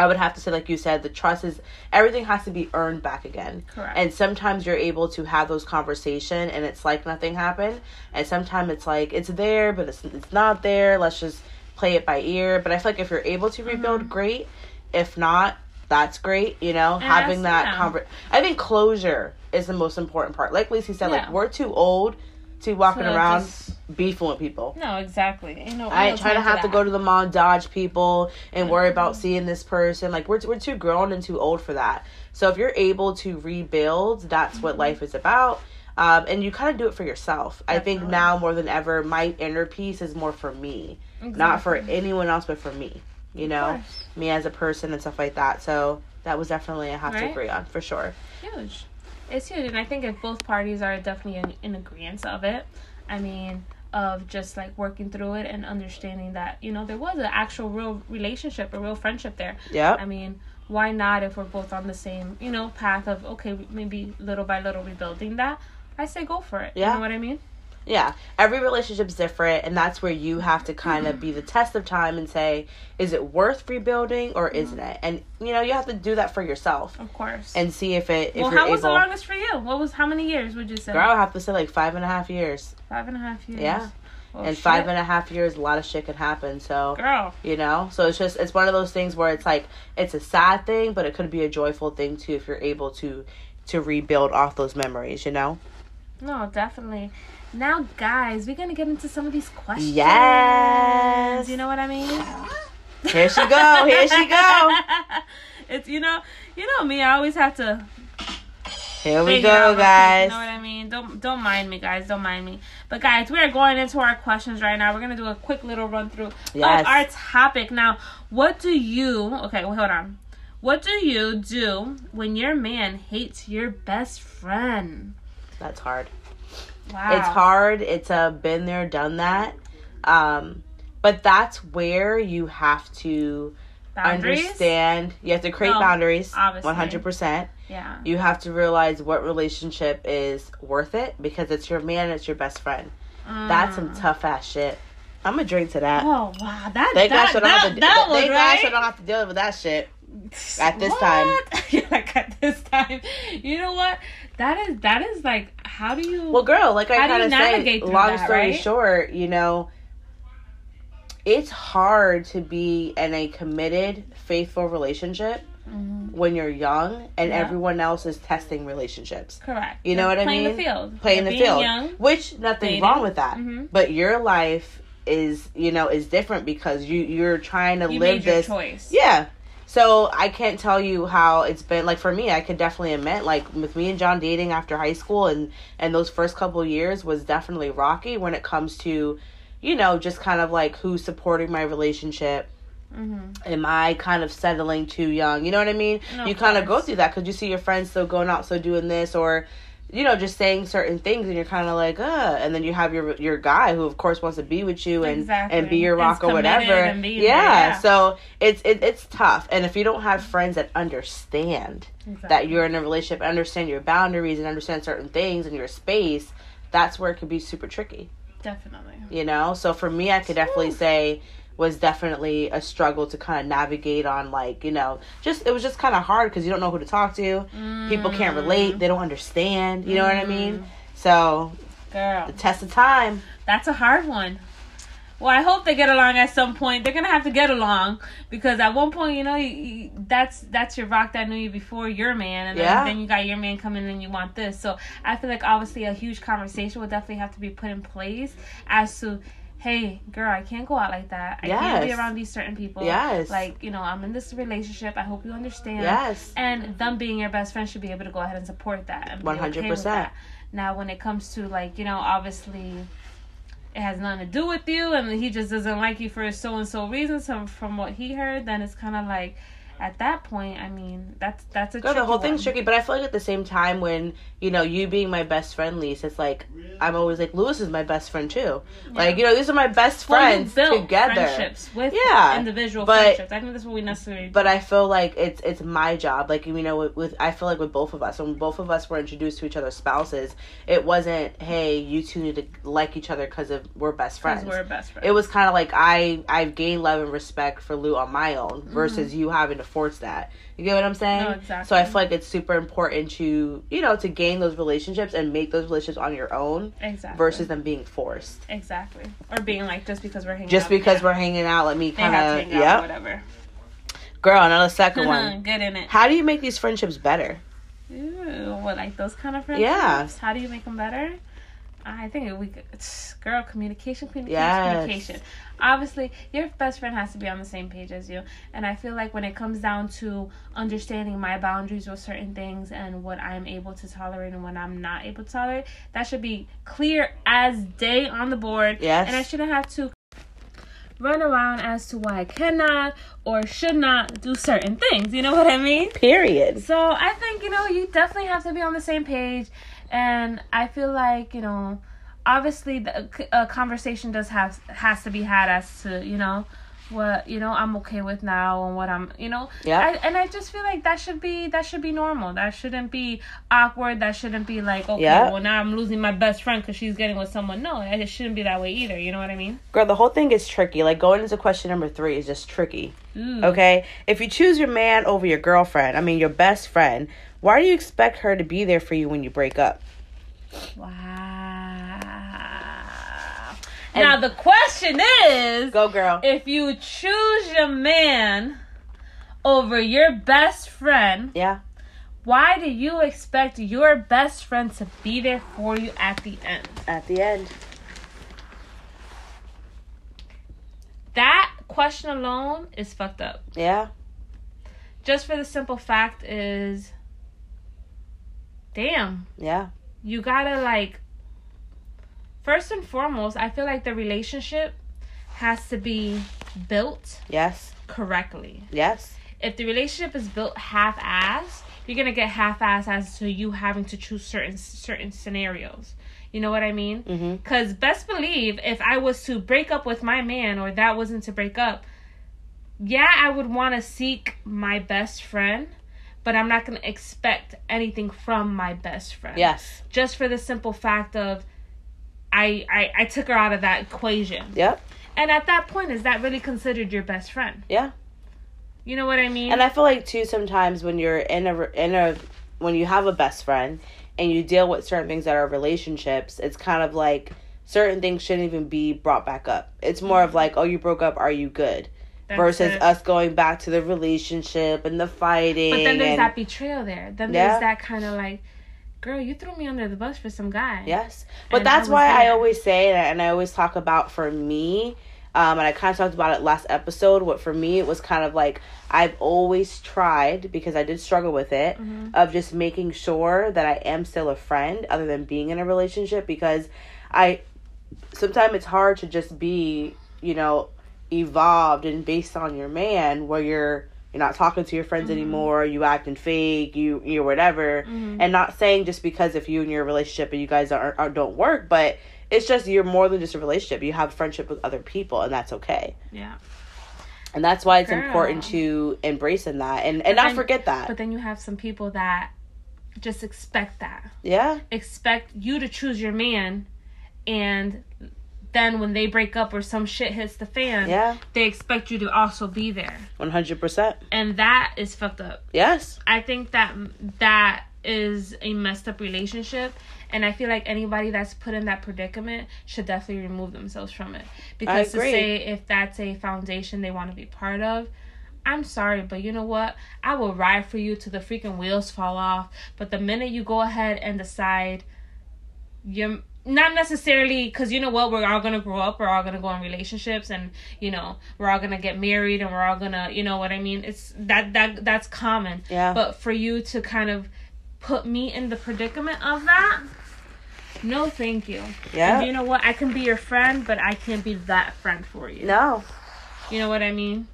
Speaker 2: I would have to say, like you said, the trust is everything has to be earned back again.
Speaker 1: Correct.
Speaker 2: And sometimes you're able to have those conversation and it's like nothing happened. And sometimes it's like it's there, but it's it's not there. Let's just play it by ear. But I feel like if you're able to rebuild,
Speaker 1: Mhm.
Speaker 2: great. If not, that's great. You know,
Speaker 1: And
Speaker 2: having that
Speaker 1: yeah.
Speaker 2: conver- I think closure is the most important part. Like Lacey said, like we're too old to walking
Speaker 1: So
Speaker 2: around
Speaker 1: just-
Speaker 2: beefing with people.
Speaker 1: no, exactly. Ain't no,
Speaker 2: I
Speaker 1: ain't
Speaker 2: trying to have to go to the mall and dodge people and worry about seeing this person. Like we're we're too grown and too old for that. So if you're able to rebuild, that's what
Speaker 1: Mhm.
Speaker 2: life is about. Um, and you kind of do it for yourself. I think now more than ever, my inner peace is more for me, not for anyone else, but for me. You know, me as a person and stuff like that. So that was definitely I have to agree on for sure.
Speaker 1: huge. It's huge, and I think if both parties are definitely in, in agreement of it, I mean, of just like working through it and understanding that you know there was an actual real relationship, a real friendship there.
Speaker 2: Yeah.
Speaker 1: I mean, why not if we're both on the same you know path of okay, maybe little by little rebuilding that? I say go for it.
Speaker 2: Yeah.
Speaker 1: You know what I mean?
Speaker 2: Yeah, every relationship's different, and that's where you have to kind of be the test of time and say, is it worth rebuilding or isn't it? And you know, you have to do that for yourself
Speaker 1: Of course.
Speaker 2: and see if it if
Speaker 1: well, how was the longest for you? What was how many years would you say?
Speaker 2: Girl, I would have to say like five and a half years,
Speaker 1: Five and a half years.
Speaker 2: Yeah.
Speaker 1: Well,
Speaker 2: and
Speaker 1: shit.
Speaker 2: five and a half years, a lot of shit can happen. So
Speaker 1: Girl.
Speaker 2: you know, so it's just it's one of those things where it's like it's a sad thing, but it could be a joyful thing too if you're able to to rebuild off those memories. You know.
Speaker 1: No, definitely. Now, guys, we're gonna get into some of these questions.
Speaker 2: Yes.
Speaker 1: You know what I mean?
Speaker 2: Here she go. Here she go.
Speaker 1: it's you know, you know me. I always have to
Speaker 2: Here we go,
Speaker 1: out real quick,
Speaker 2: guys.
Speaker 1: You know what I mean? Don't don't mind me, guys. Don't mind me. But guys, we are going into our questions right now. We're gonna do a quick little run through
Speaker 2: Yes.
Speaker 1: of our topic. Now, what do you? Okay, well, hold on. What do you do when your man hates your best friend?
Speaker 2: That's hard.
Speaker 1: Wow,
Speaker 2: It's hard. It's a been there, done that. Um, but that's where you have to
Speaker 1: Boundaries?
Speaker 2: understand. You have to create
Speaker 1: No,
Speaker 2: boundaries. One hundred percent.
Speaker 1: Yeah.
Speaker 2: You have to realize what relationship is worth it because it's your man. It's your best friend. That's some tough ass shit. I'm gonna drink to that.
Speaker 1: Mm. Oh wow, that
Speaker 2: Thank
Speaker 1: that
Speaker 2: gosh I don't
Speaker 1: that,
Speaker 2: have to.
Speaker 1: that right.
Speaker 2: I don't have to deal with that shit. at this
Speaker 1: What? You're like at this time. You know what? That is that is like how do you
Speaker 2: Well, girl, like I
Speaker 1: How do you
Speaker 2: kind of say, long
Speaker 1: that,
Speaker 2: story
Speaker 1: right?
Speaker 2: short, you know, it's hard to be in a committed, faithful relationship
Speaker 1: Mhm.
Speaker 2: when you're young and
Speaker 1: Yeah.
Speaker 2: everyone else is testing relationships.
Speaker 1: correct.
Speaker 2: You know
Speaker 1: You're
Speaker 2: what I mean?
Speaker 1: playing the field.
Speaker 2: Playing
Speaker 1: You're
Speaker 2: the field,
Speaker 1: Young.
Speaker 2: which nothing
Speaker 1: dating.
Speaker 2: wrong with that.
Speaker 1: Mhm.
Speaker 2: But your life is, you know, is different because you you're trying to
Speaker 1: You
Speaker 2: live this
Speaker 1: choice.
Speaker 2: Yeah. So I can't tell you how it's been like for me. I could definitely admit, like with me and John dating after high school and and those first couple years was definitely rocky when it comes to, you know, just kind of like who's supporting my relationship.
Speaker 1: Mm-hmm.
Speaker 2: Am I kind of settling too young? You know what I mean?
Speaker 1: No,
Speaker 2: you kind of go through that because you see your friends still going out, still doing this, or you know, just saying certain things, and you're kind of like, uh, and then you have your your guy who, of course, wants to be with you and
Speaker 1: Exactly.
Speaker 2: and be your rock or whatever.
Speaker 1: and
Speaker 2: yeah.
Speaker 1: there, yeah.
Speaker 2: So it's it, it's tough, and if you don't have friends that understand
Speaker 1: Exactly.
Speaker 2: that you're in a relationship, understand your boundaries, and understand certain things in your space, that's where it can be super tricky.
Speaker 1: definitely.
Speaker 2: You know. So for me, I could definitely say was definitely a struggle to kind of navigate on like you know just it was just kind of hard because you don't know who to talk to people can't mm. relate they don't understand you know what i mm-hmm. mean so
Speaker 1: Girl,
Speaker 2: the test of time
Speaker 1: that's a hard one. Well, I hope they get along at some point. They're gonna have to get along because at one point, you know, you, you, that's that's your rock that knew you before your man, and then,
Speaker 2: Yeah.
Speaker 1: then you got your man coming and you want this. So I feel like obviously a huge conversation will definitely have to be put in place as to, hey, girl, I can't go out like that. I can't be around these certain people.
Speaker 2: Yes.
Speaker 1: Like you know, I'm in this relationship. I hope you understand.
Speaker 2: yes
Speaker 1: And them being your best friend should be able to go ahead and support that. And be okay
Speaker 2: 100%.
Speaker 1: that. Now, when it comes to like you know, obviously, it has nothing to do with you, and he just doesn't like you for so and so reasons. From from what he heard, then it's kind of like, at that point, I mean, that's that's a
Speaker 2: Girl, the
Speaker 1: tricky
Speaker 2: whole thing's tricky, but I feel like at the same time, when you know you being my best friend, Lise, it's like I'm always like Lewis is my best friend too. Like you know, these are my best
Speaker 1: Well,
Speaker 2: friends
Speaker 1: built
Speaker 2: together.
Speaker 1: friendships with
Speaker 2: Yeah,
Speaker 1: individual
Speaker 2: but-
Speaker 1: friendships. I think that's what we necessarily.
Speaker 2: But I feel like it's it's my job. Like you know, with, with I feel like with both of us, when both of us were introduced to each other's spouses, it wasn't hey you two need to like each other because of we're best friends.
Speaker 1: we're best friends.
Speaker 2: it was kind of like I I've gained love and respect for Lou on my own mm-hmm. versus you having to force that. You get what I'm saying?
Speaker 1: No, exactly.
Speaker 2: So I feel like it's super important to you know to gain those relationships and make those relationships on your own
Speaker 1: exactly
Speaker 2: versus them being forced.
Speaker 1: exactly or being like just because we're hanging
Speaker 2: Just
Speaker 1: out,
Speaker 2: because
Speaker 1: yeah,
Speaker 2: we're hanging out, let me
Speaker 1: they have to
Speaker 2: kind of yeah.
Speaker 1: whatever.
Speaker 2: Girl, another second one.
Speaker 1: Get in it.
Speaker 2: How do you make these friendships better?
Speaker 1: Ooh, what like those kind of friendships?
Speaker 2: Yeah.
Speaker 1: How do you make them better? I think we girl communication, communication,
Speaker 2: Yes.
Speaker 1: communication. Obviously, your best friend has to be on the same page as you, and I feel like when it comes down to understanding my boundaries with certain things and what I'm able to tolerate and what I'm not able to tolerate, that should be clear as day on the board.
Speaker 2: Yes.
Speaker 1: and I shouldn't have to run around as to why I cannot or should not do certain things. You know what I mean?
Speaker 2: Period.
Speaker 1: So I think you know you definitely have to be on the same page, and I feel like you know, obviously the a conversation does have has to be had as to you know what you know I'm okay with now and what I'm you know
Speaker 2: Yeah.
Speaker 1: I, and I just feel like that should be that should be normal. That shouldn't be awkward. That shouldn't be like okay,
Speaker 2: Yeah.
Speaker 1: well now I'm losing my best friend because she's getting with someone. No, it shouldn't be that way either. You know what I mean?
Speaker 2: Girl, the whole thing is tricky. Like going into question number three is just tricky.
Speaker 1: Ooh.
Speaker 2: Okay? If you choose your man over your girlfriend, I mean your best friend, why do you expect her to be there for you when you break up?
Speaker 1: Wow.
Speaker 2: And-
Speaker 1: now the question is,
Speaker 2: Go girl.
Speaker 1: if you choose your man over your best friend,
Speaker 2: Yeah.
Speaker 1: why do you expect your best friend to be there for you at the end?
Speaker 2: At the end.
Speaker 1: That question alone is fucked up.
Speaker 2: Yeah.
Speaker 1: Just for the simple fact is damn.
Speaker 2: Yeah.
Speaker 1: You gotta like. First and foremost, I feel like the relationship has to be built
Speaker 2: Yes.
Speaker 1: correctly.
Speaker 2: Yes.
Speaker 1: If the relationship is built half-ass, you're gonna get half-ass as to you having to choose certain certain scenarios. You know what I mean?
Speaker 2: Mm-hmm.
Speaker 1: Because best believe, if I was to break up with my man, or that wasn't to break up, yeah, I would want to seek my best friend, but I'm not gonna expect anything from my best friend.
Speaker 2: Yes.
Speaker 1: Just for the simple fact of, I I, I took her out of that equation.
Speaker 2: Yep.
Speaker 1: And at that point, is that really considered your best friend?
Speaker 2: Yeah.
Speaker 1: You know what I mean?
Speaker 2: And I feel like too sometimes when you're in a in a when you have a best friend and you deal with certain things that are relationships, it's kind of like certain things shouldn't even be brought back up. It's more of like, oh, you broke up, are you good?
Speaker 1: That's
Speaker 2: Versus
Speaker 1: it.
Speaker 2: us going back to the relationship and the fighting.
Speaker 1: But then there's
Speaker 2: and,
Speaker 1: that betrayal there. Then
Speaker 2: Yeah.
Speaker 1: there's that kind of like, girl, you threw me under the bus for some guy.
Speaker 2: Yes. But
Speaker 1: And
Speaker 2: that's
Speaker 1: was
Speaker 2: why I always say, and I, always talk about for me, um, and I kind of talked about it last episode. What for me, it was kind of like I've always tried because I did struggle with it
Speaker 1: Mhm.
Speaker 2: of just making sure that I am still a friend other than being in a relationship because I sometimes it's hard to just be, you know, evolved and based on your man where you're you're not talking to your friends
Speaker 1: Mhm.
Speaker 2: anymore, you acting fake, you you whatever
Speaker 1: Mhm.
Speaker 2: and not saying just because if you and your relationship and you guys are, are don't work, but it's just you're more than just a relationship. You have friendship with other people, and that's okay.
Speaker 1: Yeah.
Speaker 2: And that's why it's
Speaker 1: Girl.
Speaker 2: important to embrace in that and and
Speaker 1: But
Speaker 2: not
Speaker 1: then-
Speaker 2: forget that.
Speaker 1: But then you have some people that just expect that.
Speaker 2: yeah,
Speaker 1: Expect you to choose your man and then when they break up or some shit hits the fan,
Speaker 2: yeah,
Speaker 1: they expect you to also be there.
Speaker 2: one hundred percent.
Speaker 1: And that is fucked up.
Speaker 2: Yes,
Speaker 1: I think that that is a messed up relationship and I feel like anybody that's put in that predicament should definitely remove themselves from it. Because to say if that's a foundation they want to be part of, I'm sorry, but you know what? I will ride for you till the freaking wheels fall off. But the minute you go ahead and decide you're not necessarily because you know what we're all gonna grow up we're all gonna go in relationships and you know we're all gonna get married and we're all gonna you know what i mean it's that that that's common
Speaker 2: yeah,
Speaker 1: but for you to kind of put me in the predicament of that, no, thank you.
Speaker 2: yeah.
Speaker 1: You know what? I can be your friend, but I can't be that friend for you.
Speaker 2: no,
Speaker 1: You know what I mean?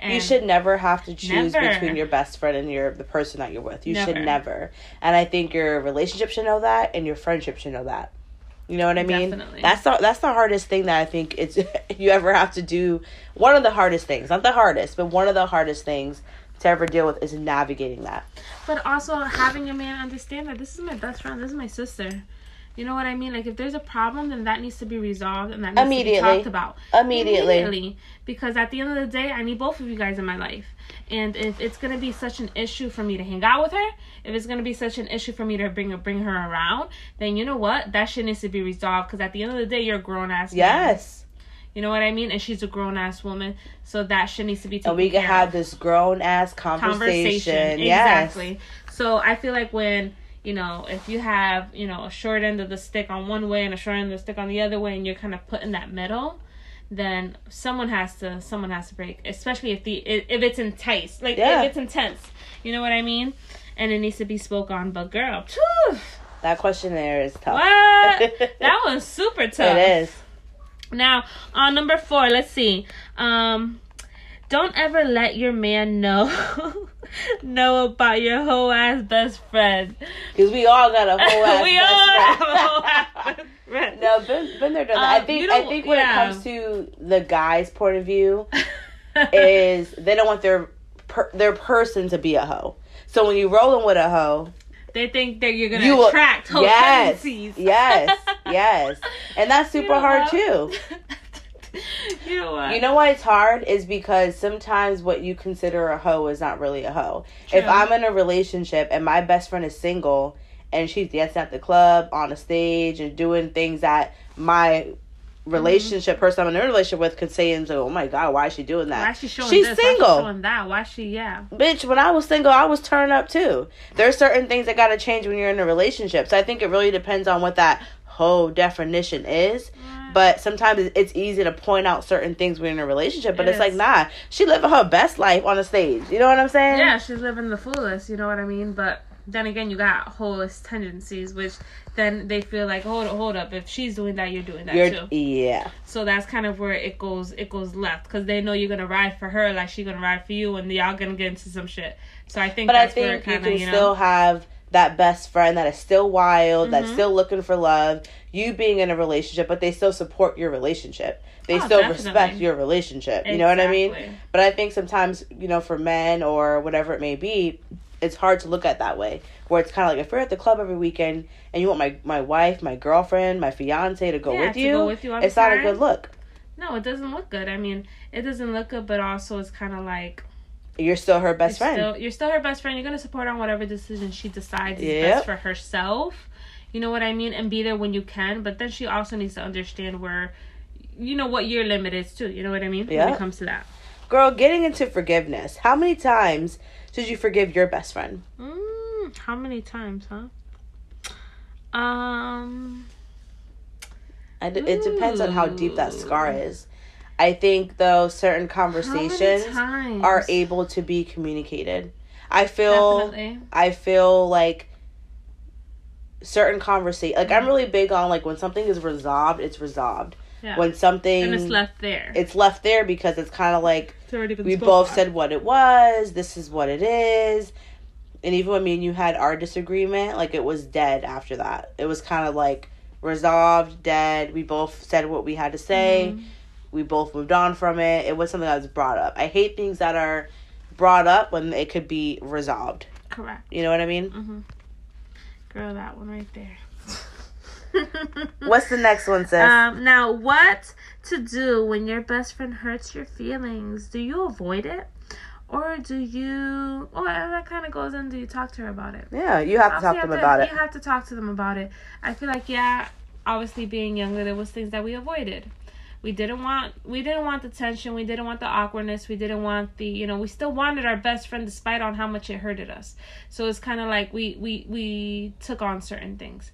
Speaker 1: And
Speaker 2: you should never have to choose
Speaker 1: Never.
Speaker 2: between your best friend and your the person that you're with. You should
Speaker 1: Never.
Speaker 2: never. And I think your relationship should know that, and your friendship should know that. You know what I mean?
Speaker 1: Definitely.
Speaker 2: That's the that's the hardest thing that I think it's you ever have to do. One of the hardest things, not the hardest, but one of the hardest things to ever deal with is navigating that.
Speaker 1: But also having a man understand that this is my best friend, this is my sister. You know what I mean? Like if there's a problem, then that needs to be resolved and that needs to be talked about Immediately.
Speaker 2: immediately.
Speaker 1: Because at the end of the day, I need both of you guys in my life. And if it's gonna be such an issue for me to hang out with her, if it's gonna be such an issue for me to bring her bring her around, then you know what? That shit needs to be resolved. Because at the end of the day, you're a grown ass.
Speaker 2: Yes.
Speaker 1: You know what I mean? And she's a grown ass woman, so that shit needs to be taken
Speaker 2: And we can have
Speaker 1: of
Speaker 2: this grown ass conversation. Yes.
Speaker 1: Exactly. So I feel like when you know if you have you know a short end of the stick on one way and a short end of the stick on the other way, and you're kind of put in that middle, then someone has to someone has to break. Especially if the if it's intense, like
Speaker 2: Yeah.
Speaker 1: if it's intense. You know what I mean? And it needs to be spoke on. But girl, phew,
Speaker 2: That questionnaire is tough.
Speaker 1: what? that was super tough.
Speaker 2: It is.
Speaker 1: Now, on number four, let's see. Um, don't ever let your man know know about your whole ass best friend.
Speaker 2: Because we all got a whole ass
Speaker 1: we
Speaker 2: best
Speaker 1: all
Speaker 2: friend.
Speaker 1: have a whole ass best friend.
Speaker 2: No, been, been there, done that. I
Speaker 1: Um,
Speaker 2: think I think when
Speaker 1: yeah.
Speaker 2: it comes to the guy's point of view, is they don't want their per, their person to be a hoe. So when you're rolling with a hoe,
Speaker 1: they think that you're gonna
Speaker 2: you will-
Speaker 1: attract whole
Speaker 2: yes,
Speaker 1: tendencies.
Speaker 2: yes, yes, and that's super hard too.
Speaker 1: you know what?
Speaker 2: You know why it's hard is because sometimes what you consider a hoe is not really a hoe. If I'm in a relationship and my best friend is single and she's dancing at the club, on a stage, and doing things that my mm-hmm. relationship person I'm in a relationship with could say and say, "Oh my god, why is she doing that?"
Speaker 1: Why is she showing
Speaker 2: She's
Speaker 1: this? Why
Speaker 2: single.
Speaker 1: she showing that? Why she? Yeah.
Speaker 2: Bitch, when I was single, I was turning up too. There's certain things that gotta change when you're in a relationship. So I think it really depends on what that whole definition is. But sometimes it's easy to point out certain things when you're in a relationship. But
Speaker 1: It
Speaker 2: it's like, nah, she living her best life on the stage. You know what I'm saying?
Speaker 1: Yeah, she's living the fullest. You know what I mean? But then again, you got host tendencies, which then they feel like hold hold up. If she's doing that, you're doing that
Speaker 2: You're,
Speaker 1: too.
Speaker 2: yeah.
Speaker 1: So that's kind of where it goes. It goes left because they know you're gonna ride for her like she's gonna ride for you, and y'all gonna get into some shit. So I think
Speaker 2: But I
Speaker 1: that's where it
Speaker 2: think you can
Speaker 1: you know.
Speaker 2: still have that best friend that is still wild, that's
Speaker 1: Mhm.
Speaker 2: still looking for love, you being in a relationship, but they still support your relationship. They
Speaker 1: Oh,
Speaker 2: still
Speaker 1: definitely.
Speaker 2: respect your relationship. You know what I mean? But I think sometimes, you know, for men or whatever it may be, it's hard to look at that way. Where it's kind of like if we're at the club every weekend and you want my my wife, my girlfriend, my fiance to go
Speaker 1: Yeah,
Speaker 2: with
Speaker 1: to
Speaker 2: you,
Speaker 1: go with you
Speaker 2: it's
Speaker 1: the
Speaker 2: not a good look.
Speaker 1: No, it doesn't look good. I mean, it doesn't look good, but also it's kind of like
Speaker 2: You're still her best
Speaker 1: you're
Speaker 2: friend.
Speaker 1: Still, you're still her best friend. You're gonna support her on whatever decision she decides is best for herself. You know what I mean, and be there when you can. But then she also needs to understand where, you know, what your limit is too. You know what I mean when it comes to that.
Speaker 2: Girl, getting into forgiveness. How many times did you forgive your best friend?
Speaker 1: Mm, how many times, huh? Um.
Speaker 2: I d- it depends on how deep that scar is. I think though certain conversations are able to be communicated. I feel
Speaker 1: Definitely.
Speaker 2: I feel like certain conversation like I'm really big on like when something is resolved, it's resolved.
Speaker 1: Yeah.
Speaker 2: When something
Speaker 1: and it's left there.
Speaker 2: it's left there because it's kind of like we both
Speaker 1: about.
Speaker 2: said what it was, this is what it is. And even when me and you had our disagreement, like it was dead after that. It was kind of like resolved, dead. We both said what we had to say.
Speaker 1: Mhm.
Speaker 2: We both moved on from it. It was something that was brought up. I hate things that are brought up when it could be resolved.
Speaker 1: Correct.
Speaker 2: You know what I mean?
Speaker 1: Mm-hmm. Girl, that one right there.
Speaker 2: What's the next one, sis?
Speaker 1: Um, now, what to do when your best friend hurts your feelings? Do you avoid it? Or do you, or that kind of goes in, do you talk to her about it?
Speaker 2: yeah, you have to talk to them
Speaker 1: have
Speaker 2: about it.
Speaker 1: You have to talk to them about it. I feel like, yeah, obviously being younger, there was things that we avoided. We didn't want, we didn't want the tension. We didn't want the awkwardness. We didn't want the, you know, we still wanted our best friend despite on how much it hurted us. So it's kind of like we, we, we took on certain things.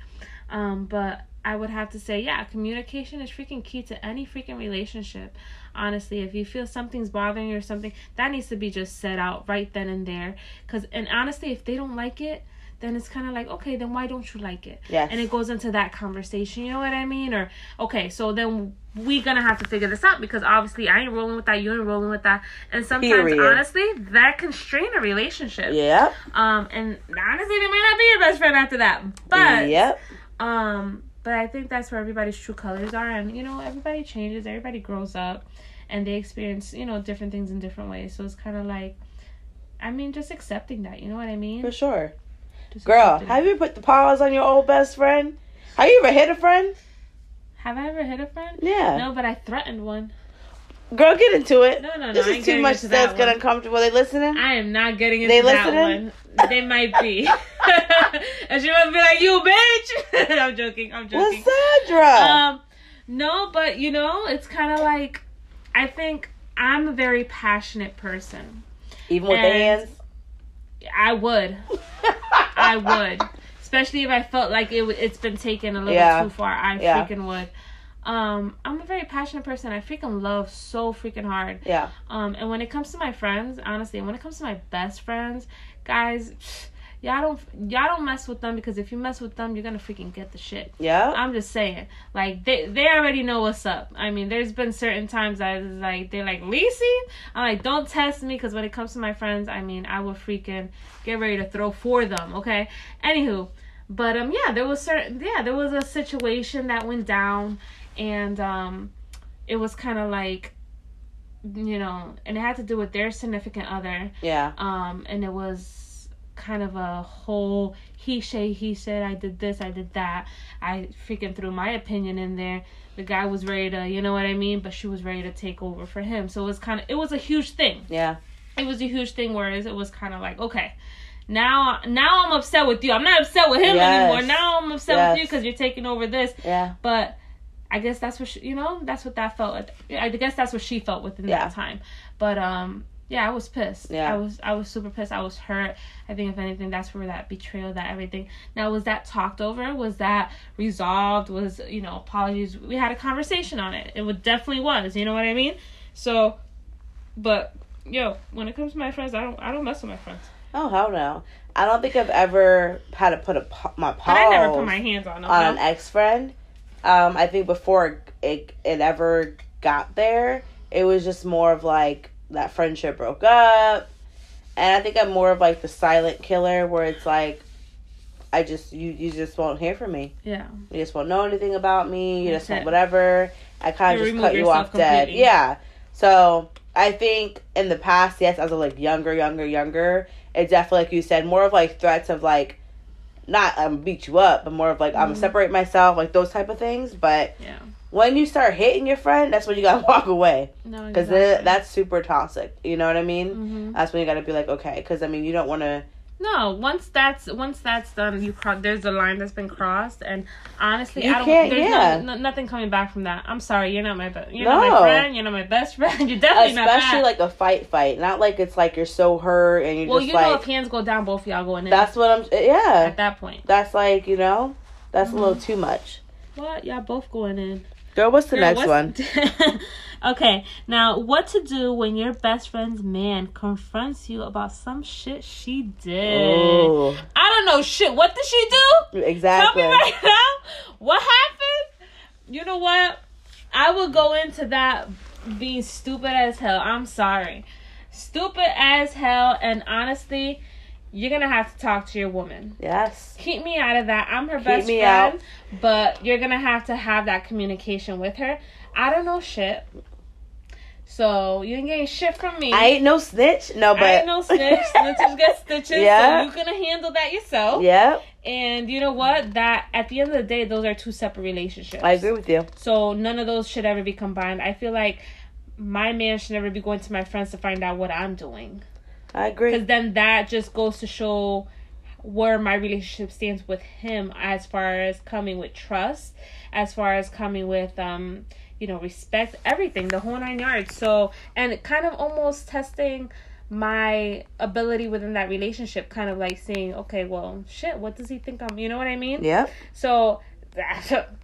Speaker 1: Um, but I would have to say, yeah, communication is freaking key to any freaking relationship. Honestly, if you feel something's bothering you or something, that needs to be just said out right then and there. Cause, and honestly, if they don't like it, then it's kind of like, okay, then why don't you like it?
Speaker 2: yeah
Speaker 1: And it goes into that conversation. You know what I mean? Or okay, so then we gonna have to figure this out because obviously I ain't rolling with that, you ain't rolling with that, and sometimes
Speaker 2: Period.
Speaker 1: honestly that can strain a relationship.
Speaker 2: yeah
Speaker 1: Um, and honestly, they might not be your best friend after that. But
Speaker 2: yep.
Speaker 1: um, but I think that's where everybody's true colors are, and you know, everybody changes, everybody grows up, and they experience you know different things in different ways. So it's kind of like, I mean, just accepting that. You know what I mean?
Speaker 2: For sure. Girl, have you put the paws on your old best friend? Have you ever hit a friend?
Speaker 1: have I ever hit a friend?
Speaker 2: Yeah.
Speaker 1: No, but I threatened one.
Speaker 2: Girl, get into it.
Speaker 1: No, no, no.
Speaker 2: This is too much that's
Speaker 1: that
Speaker 2: get
Speaker 1: one.
Speaker 2: uncomfortable. They listening?
Speaker 1: I am not getting into
Speaker 2: They
Speaker 1: that
Speaker 2: listening?
Speaker 1: one. They might be. and she must be like, "You bitch." I'm joking. I'm joking.
Speaker 2: Lysandra.
Speaker 1: Um, no, but you know, it's kind of like I think I'm a very passionate person.
Speaker 2: Even with the
Speaker 1: and-
Speaker 2: hands.
Speaker 1: I would, I would, especially if I felt like it w- it's been taken a little
Speaker 2: Yeah.
Speaker 1: too far. I
Speaker 2: Yeah.
Speaker 1: freaking would. Um, I'm a very passionate person. I freaking love so freaking hard.
Speaker 2: Yeah.
Speaker 1: Um, and when it comes to my friends, honestly, when it comes to my best friends, guys, y'all don't y'all don't mess with them because if you mess with them, you're gonna freaking get the shit.
Speaker 2: Yeah.
Speaker 1: I'm just saying, like they they already know what's up. I mean, there's been certain times I was like, they're like, Lacey, I'm like, don't test me because when it comes to my friends, I mean, I will freaking get ready to throw for them. Okay. Anywho, but um, yeah, there was certain yeah, there was a situation that went down, and um, it was kind of like, you know, and it had to do with their significant other
Speaker 2: Yeah.
Speaker 1: um and it was kind of a whole he say he said i did this i did that i freaking threw my opinion in there the guy was ready to you know what i mean but she was ready to take over for him so it was kind of it was a huge thing
Speaker 2: Yeah.
Speaker 1: it was a huge thing whereas it was kind of like okay now now i'm upset with you i'm not upset with him
Speaker 2: Yes.
Speaker 1: anymore now i'm upset with you because you're taking over this
Speaker 2: Yeah.
Speaker 1: but I guess that's what she, you know. That's what that felt. Like. I guess that's what she felt within
Speaker 2: Yeah.
Speaker 1: that time. But um, yeah, I was pissed.
Speaker 2: Yeah.
Speaker 1: I was I was super pissed. I was hurt. I think if anything, that's where that betrayal, that everything. Now, was that talked over? Was that resolved? Was you know apologies? We had a conversation on it. It would definitely was. You know what I mean? So, but yo, when it comes to my friends, I don't I don't mess with my friends.
Speaker 2: Oh hell no. I don't think I've ever had to put a my
Speaker 1: But I never put my hands on them.
Speaker 2: on an ex friend. Um, I think before it it ever got there, it was just more of like that friendship broke up, and I think I'm more of like the silent killer where it's like, I just you you just won't hear from me.
Speaker 1: Yeah.
Speaker 2: You just won't know anything about me. You
Speaker 1: That's
Speaker 2: just want
Speaker 1: it.
Speaker 2: whatever. I kind of just cut you off dead. Yeah. So I think in the past, yes, as a like younger, younger, younger, it definitely like you said, more of like threats of like not um beat you up, but more of like I'm
Speaker 1: Mm-hmm.
Speaker 2: gonna separate myself, like those type of things. But
Speaker 1: Yeah.
Speaker 2: When you start hitting your friend, that's when you gotta walk away
Speaker 1: No,
Speaker 2: because
Speaker 1: exactly.
Speaker 2: that's super toxic. You know what I mean?
Speaker 1: Mhm.
Speaker 2: That's when you gotta be like, okay, because I mean you don't want to.
Speaker 1: No, once that's once that's done, you cro- there's a line that's been crossed, and honestly,
Speaker 2: You
Speaker 1: I don't.
Speaker 2: can't-
Speaker 1: there's
Speaker 2: yeah.
Speaker 1: no, no, nothing coming back from that. I'm sorry, you're not my best. You're not my
Speaker 2: No.
Speaker 1: friend. You're not my best friend. You're definitely not
Speaker 2: Especially like a fight, fight, not like it's like you're so hurt and you're just like, okay.
Speaker 1: well, you
Speaker 2: like.
Speaker 1: know, if hands go down, both of y'all going in.
Speaker 2: that's what I'm. Yeah.
Speaker 1: at that point.
Speaker 2: That's like, you know, that's
Speaker 1: Mm-hmm.
Speaker 2: a little too much.
Speaker 1: What? Y'all both going in.
Speaker 2: Girl, what's the
Speaker 1: Girl,
Speaker 2: next
Speaker 1: what's-
Speaker 2: one?
Speaker 1: okay, now what to do when your best friend's man confronts you about some shit she did?
Speaker 2: Oh,
Speaker 1: I don't know shit. What did she do?
Speaker 2: exactly.
Speaker 1: Tell me right now. What happened? You know what? I would go into that being stupid as hell. I'm sorry. Stupid as hell. And honestly, you're to have to talk to your woman.
Speaker 2: Yes.
Speaker 1: Keep me out of that. I'm her
Speaker 2: Keep
Speaker 1: best
Speaker 2: me
Speaker 1: friend.
Speaker 2: out.
Speaker 1: But you're to have to have that communication with her. I don't know shit. So you ain't getting shit from me.
Speaker 2: I ain't no snitch. No, but
Speaker 1: I ain't no snitch. Snitches get stitches.
Speaker 2: Yeah.
Speaker 1: So you're gonna handle that yourself.
Speaker 2: Yep,
Speaker 1: And you know what? That at the end of the day, those are two separate relationships.
Speaker 2: I agree with you.
Speaker 1: So none of those should ever be combined. I feel like my man should never be going to my friends to find out what I'm doing.
Speaker 2: I agree.
Speaker 1: Because then that just goes to show where my relationship stands with him as far as coming with trust, as far as coming with um, you know, respect, everything, the whole nine yards. So and kind of almost testing my ability within that relationship, kind of like saying, Okay, well shit, what does he think I'm you know what I mean?
Speaker 2: Yeah.
Speaker 1: So,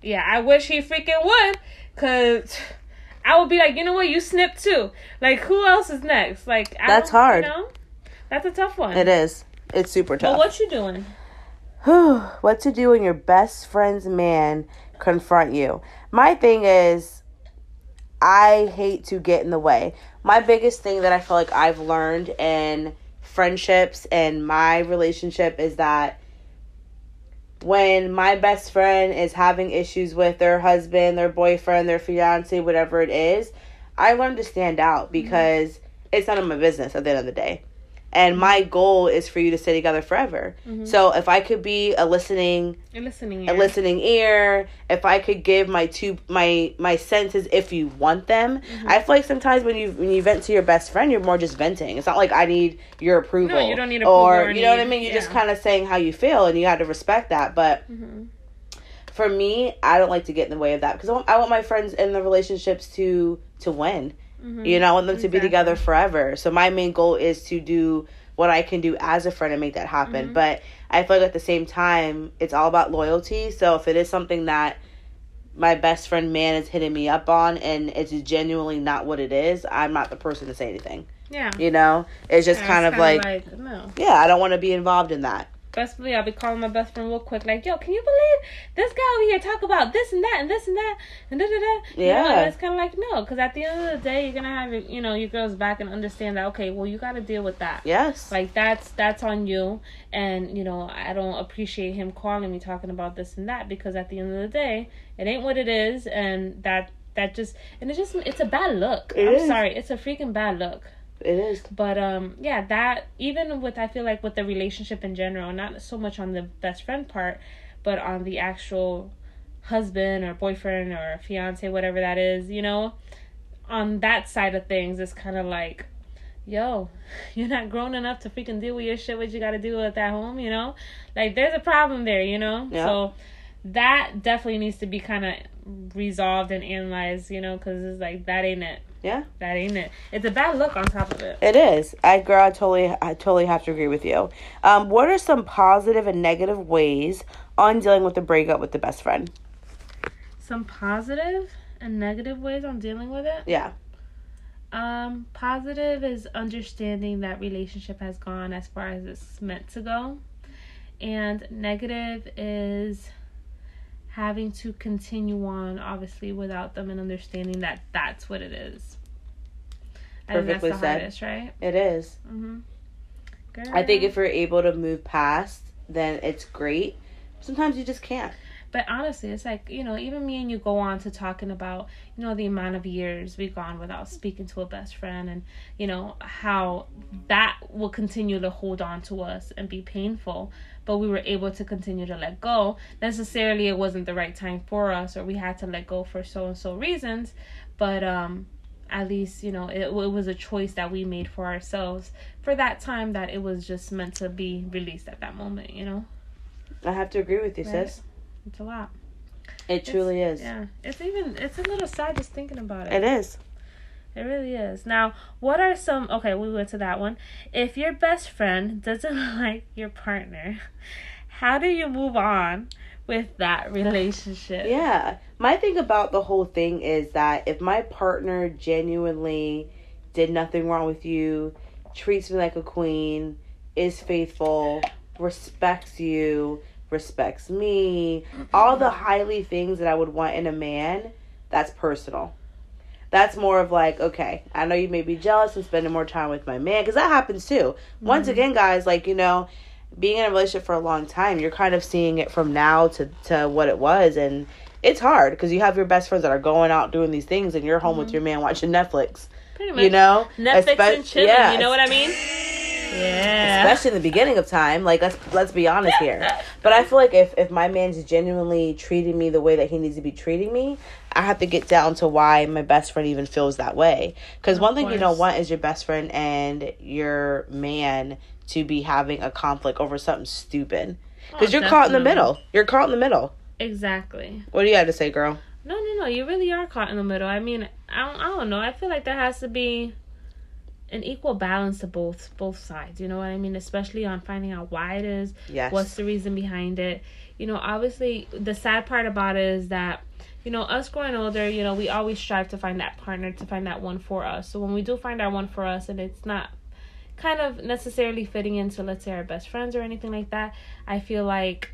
Speaker 1: yeah, I wish he freaking would, cause I would be like, you know what, you snip too. Like, who else is next? Like, I
Speaker 2: That's
Speaker 1: don't-
Speaker 2: hard.
Speaker 1: You know, that's a tough one.
Speaker 2: It is. It's super tough.
Speaker 1: But what you doing?
Speaker 2: what to do when your best friend's man confront you? My thing is, I hate to get in the way. My biggest thing that I feel like I've learned in friendships and my relationship is that when my best friend is having issues with their husband, their boyfriend, their fiance, whatever it is, I learn to stand out mm-hmm. because it's none of my business at the end of the day. And my goal is for you to stay together forever. So if I could be a listening
Speaker 1: You're listening.
Speaker 2: a listening ear if i could give my two my my senses if you want them
Speaker 1: Mm-hmm.
Speaker 2: i feel like sometimes when you when you vent to your best friend you're more just venting it's not like i need your approval
Speaker 1: No, you don't need approval
Speaker 2: or
Speaker 1: or
Speaker 2: you know what i mean you're just kind of saying how you feel and you got to respect that but
Speaker 1: Mhm.
Speaker 2: for me i don't like to get in the way of that because I want, I want my friends in the relationships to to win
Speaker 1: Mhm.
Speaker 2: you know i want them to be together forever so my main goal is to do what i can do as a friend and make that happen
Speaker 1: Mhm.
Speaker 2: but i feel like at the same time it's all about loyalty so if it is something that my best friend man is hitting me up on and it's genuinely not what it is i'm not the person to say anything
Speaker 1: Yeah.
Speaker 2: you know it's just
Speaker 1: Yeah,
Speaker 2: kind
Speaker 1: it's
Speaker 2: of like,
Speaker 1: no.
Speaker 2: yeah i don't want to be involved in that
Speaker 1: Best believe I'll be calling my best friend real quick, like, yo, can you believe this guy over here talk about this and that and this and that and da da da. You know,
Speaker 2: Yeah.
Speaker 1: it's kind of like no, because at the end of the day, you're gonna have your, you know your girls back and understand that okay, well, you got to deal with that.
Speaker 2: yes
Speaker 1: Like that's that's on you, and you know I don't appreciate him calling me talking about this and that because at the end of the day, it ain't what it is, and that that just and it's just it's a bad look.
Speaker 2: It
Speaker 1: I'm
Speaker 2: is.
Speaker 1: sorry, it's a freaking bad look.
Speaker 2: It is
Speaker 1: But um yeah, that even with I feel like with the relationship in general, not so much on the best friend part, but on the actual husband or boyfriend or fiance, whatever that is, you know, on that side of things, it's kind of like, yo, you're not grown enough to freaking deal with your shit. What you got to deal with at home, you know? Like, there's a problem there, you know?
Speaker 2: Yeah.
Speaker 1: So that definitely needs to be kind of resolved and analyzed, you know, because it's like, that ain't it.
Speaker 2: Yeah
Speaker 1: That ain't it. It's a bad look on top of it.
Speaker 2: It is. I girl, I totally, I totally have to agree with you. Um, what are some positive and negative ways on dealing with the breakup with the best friend?
Speaker 1: some positive and negative ways on dealing with it.
Speaker 2: Yeah,
Speaker 1: Um, positive is understanding that relationship has gone as far as it's meant to go. And negative is having to continue on, obviously, without them and understanding that that's what it is. Think that's
Speaker 2: Perfectly
Speaker 1: the
Speaker 2: said.
Speaker 1: hardest, right?
Speaker 2: It is.
Speaker 1: Mm-hmm.
Speaker 2: I think if you're able to move past, then it's great. Sometimes you just can't.
Speaker 1: But honestly, it's like, you know, even me and you go on to talking about, you know, the amount of years we've gone without speaking to a best friend and, you know, how that will continue to hold on to us and be painful. But we were able to continue to let go. Necessarily, it wasn't the right time for us or we had to let go for so and so reasons. But, um, at least, you know, it, it was a choice that we made for ourselves for that time that it was just meant to be released at that moment, you know?
Speaker 2: I have to agree with you,
Speaker 1: Right.
Speaker 2: sis.
Speaker 1: It's a lot.
Speaker 2: It truly is.
Speaker 1: Yeah, it's even it's a little sad just thinking about it.
Speaker 2: It is.
Speaker 1: It really is. Now, what are some? Okay, we went to that one. If your best friend doesn't like your partner, how do you move on with that relationship?
Speaker 2: Yeah. My thing about the whole thing is that if my partner genuinely did nothing wrong with you, treats me like a queen, is faithful, respects you, respects me, all the highly things that I would want in a man, that's personal. That's more of like, okay, I know you may be jealous and spending more time with my man, because that happens too. Once mm-hmm. again, guys, like, you know, being in a relationship for a long time, you're kind of seeing it from now to, to what it was. And it's hard because you have your best friends that are going out doing these things and you're home with mm-hmm. your man watching Netflix.
Speaker 1: Pretty much.
Speaker 2: You know?
Speaker 1: Netflix
Speaker 2: Espe-
Speaker 1: and chilling.
Speaker 2: yeah,
Speaker 1: You know what I mean? Yeah.
Speaker 2: especially in the beginning of time. Like let's let's be honest here. But I feel like if if my man's genuinely treating me the way that he needs to be treating me, I have to get down to why my best friend even feels that way. Because one thing you don't want is your best friend and your man to be having a conflict over something stupid. Because
Speaker 1: Oh,
Speaker 2: you're caught in the middle. You're caught in the middle.
Speaker 1: Exactly.
Speaker 2: What do you have to say, girl?
Speaker 1: No, no, no. You really are caught in the middle. I mean, I don't, I don't know. I feel like there has to be an equal balance to both both sides. You know what I mean? Especially on finding out why it is,
Speaker 2: Yes.
Speaker 1: what's the reason behind it. You know, obviously, the sad part about it is that, you know, us growing older, you know, we always strive to find that partner, to find that one for us. So when we do find our one for us, and it's not kind of necessarily fitting into, let's say, our best friends or anything like that, I feel like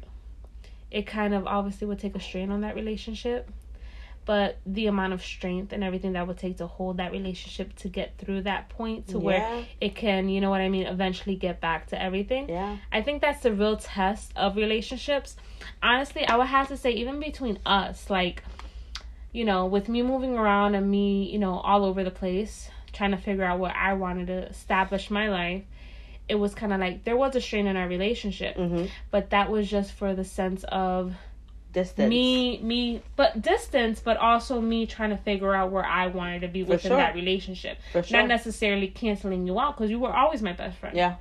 Speaker 1: it kind of obviously would take a strain on that relationship. But the amount of strength and everything that would take to hold that relationship to get through that point to where it can, you know what I mean, eventually get back to everything.
Speaker 2: Yeah.
Speaker 1: I think that's the real test of relationships. Honestly, I would have to say, even between us, like, you know, with me moving around and me, you know, all over the place, trying to figure out what I wanted to establish my life, it was kind of like there was a strain in our relationship,
Speaker 2: Mm-hmm.
Speaker 1: but that was just for the sense of
Speaker 2: Distance.
Speaker 1: me, me, but distance, but also me trying to figure out where I wanted to be within
Speaker 2: sure.
Speaker 1: that relationship.
Speaker 2: For sure.
Speaker 1: Not necessarily canceling you out because you were always my best friend
Speaker 2: Yeah.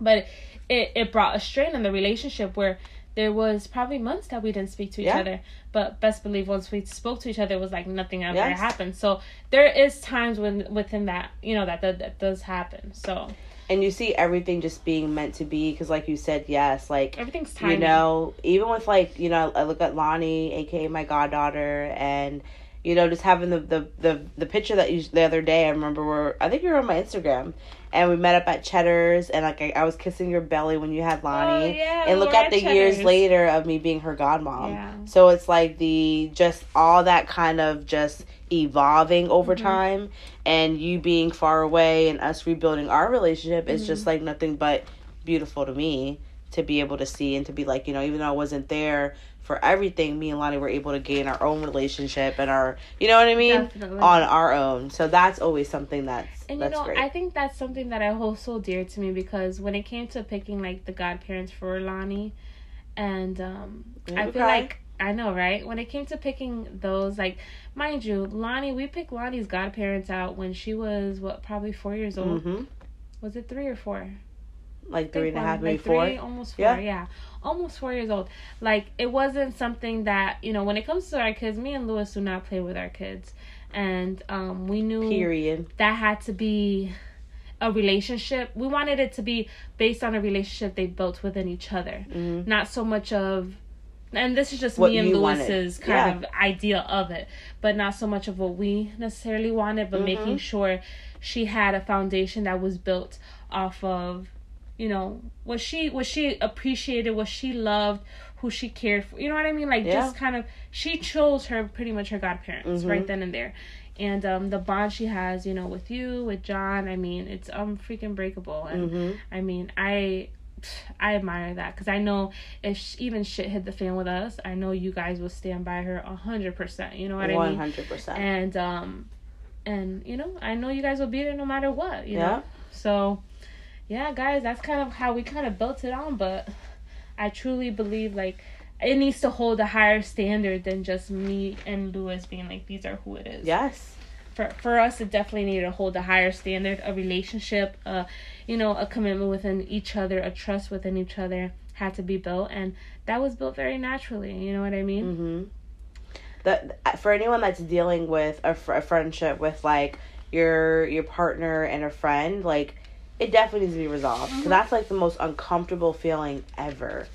Speaker 1: but it, it brought a strain in the relationship where there was probably months that we didn't speak to each
Speaker 2: Yeah.
Speaker 1: other but best believe once we spoke to each other it was like nothing ever
Speaker 2: Yes.
Speaker 1: happened so there is times when within that you know that that, that does happen so
Speaker 2: And you see everything just being meant to be because, like you said, yes, like
Speaker 1: everything's timing
Speaker 2: you know, even with like you know, I look at Lonnie, aka my goddaughter, and you know, just having the the the, the picture that you the other day. I remember where I think you were on my Instagram, and we met up at Cheddar's, and like I, I was kissing your belly when you had oh, Lonnie,
Speaker 1: Oh, yeah,
Speaker 2: and look at
Speaker 1: at
Speaker 2: the years later of me being her godmom.
Speaker 1: Yeah.
Speaker 2: So it's like the just all that kind of just evolving over
Speaker 1: Mm-hmm.
Speaker 2: time and you being far away and us rebuilding our relationship is
Speaker 1: Mm-hmm.
Speaker 2: just like nothing but beautiful to me to be able to see and to be like you know even though i wasn't there for everything me and lonnie were able to gain our own relationship and our you know what i mean
Speaker 1: Definitely.
Speaker 2: on our own so that's always something that's
Speaker 1: and you know
Speaker 2: great
Speaker 1: i think that's something that i hold so dear to me because when it came to picking like the godparents for lonnie and um i feel like i know right when it came to picking those like mind you lonnie we picked lonnie's godparents out when she was what probably four years old
Speaker 2: hmm
Speaker 1: was it three or four
Speaker 2: like three and a half maybe
Speaker 1: like
Speaker 2: four
Speaker 1: three, almost four.
Speaker 2: Yeah.
Speaker 1: Yeah. almost four years old. Like it wasn't something that you know when it comes to our kids. Me and Lewis do not play with our kids, and um, we knew
Speaker 2: period
Speaker 1: that had to be a relationship. We wanted it to be based on a relationship they built within each other,
Speaker 2: Mhm.
Speaker 1: not so much of and this is just
Speaker 2: What
Speaker 1: me and
Speaker 2: you wanted.
Speaker 1: Lewis's kind
Speaker 2: Yeah.
Speaker 1: of idea of it, but not so much of what we necessarily wanted, but
Speaker 2: Mm-hmm.
Speaker 1: making sure she had a foundation that was built off of, you know, what she what she appreciated, what she loved, who she cared for. You know what I mean? Like
Speaker 2: Yeah.
Speaker 1: just kind of she chose her pretty much her godparents
Speaker 2: Mhm.
Speaker 1: right then and there. And um, the bond she has, you know, with you, with John, I mean, it's um freaking breakable. And
Speaker 2: hmm
Speaker 1: I mean, I I admire that because I know if sh- even shit hit the fan with us, I know you guys will stand by her a hundred percent. You know what I mean?
Speaker 2: hundred percent.
Speaker 1: And um, and you know, I know you guys will be there no matter what. You
Speaker 2: Yeah.
Speaker 1: know, so yeah, guys, that's kind of how we kind of built it on. But I truly believe like it needs to hold a higher standard than just me and Lewis being like these are who it is
Speaker 2: Yes.
Speaker 1: for for us it definitely needed to hold a higher standard a relationship uh you know a commitment within each other a trust within each other had to be built and that was built very naturally you know what i mean
Speaker 2: Mm-hmm. That for anyone that's dealing with a, fr- a friendship with like your your partner and a friend, like it definitely needs to be resolved. 'Cause
Speaker 1: Mhm.
Speaker 2: that's like the most uncomfortable feeling ever,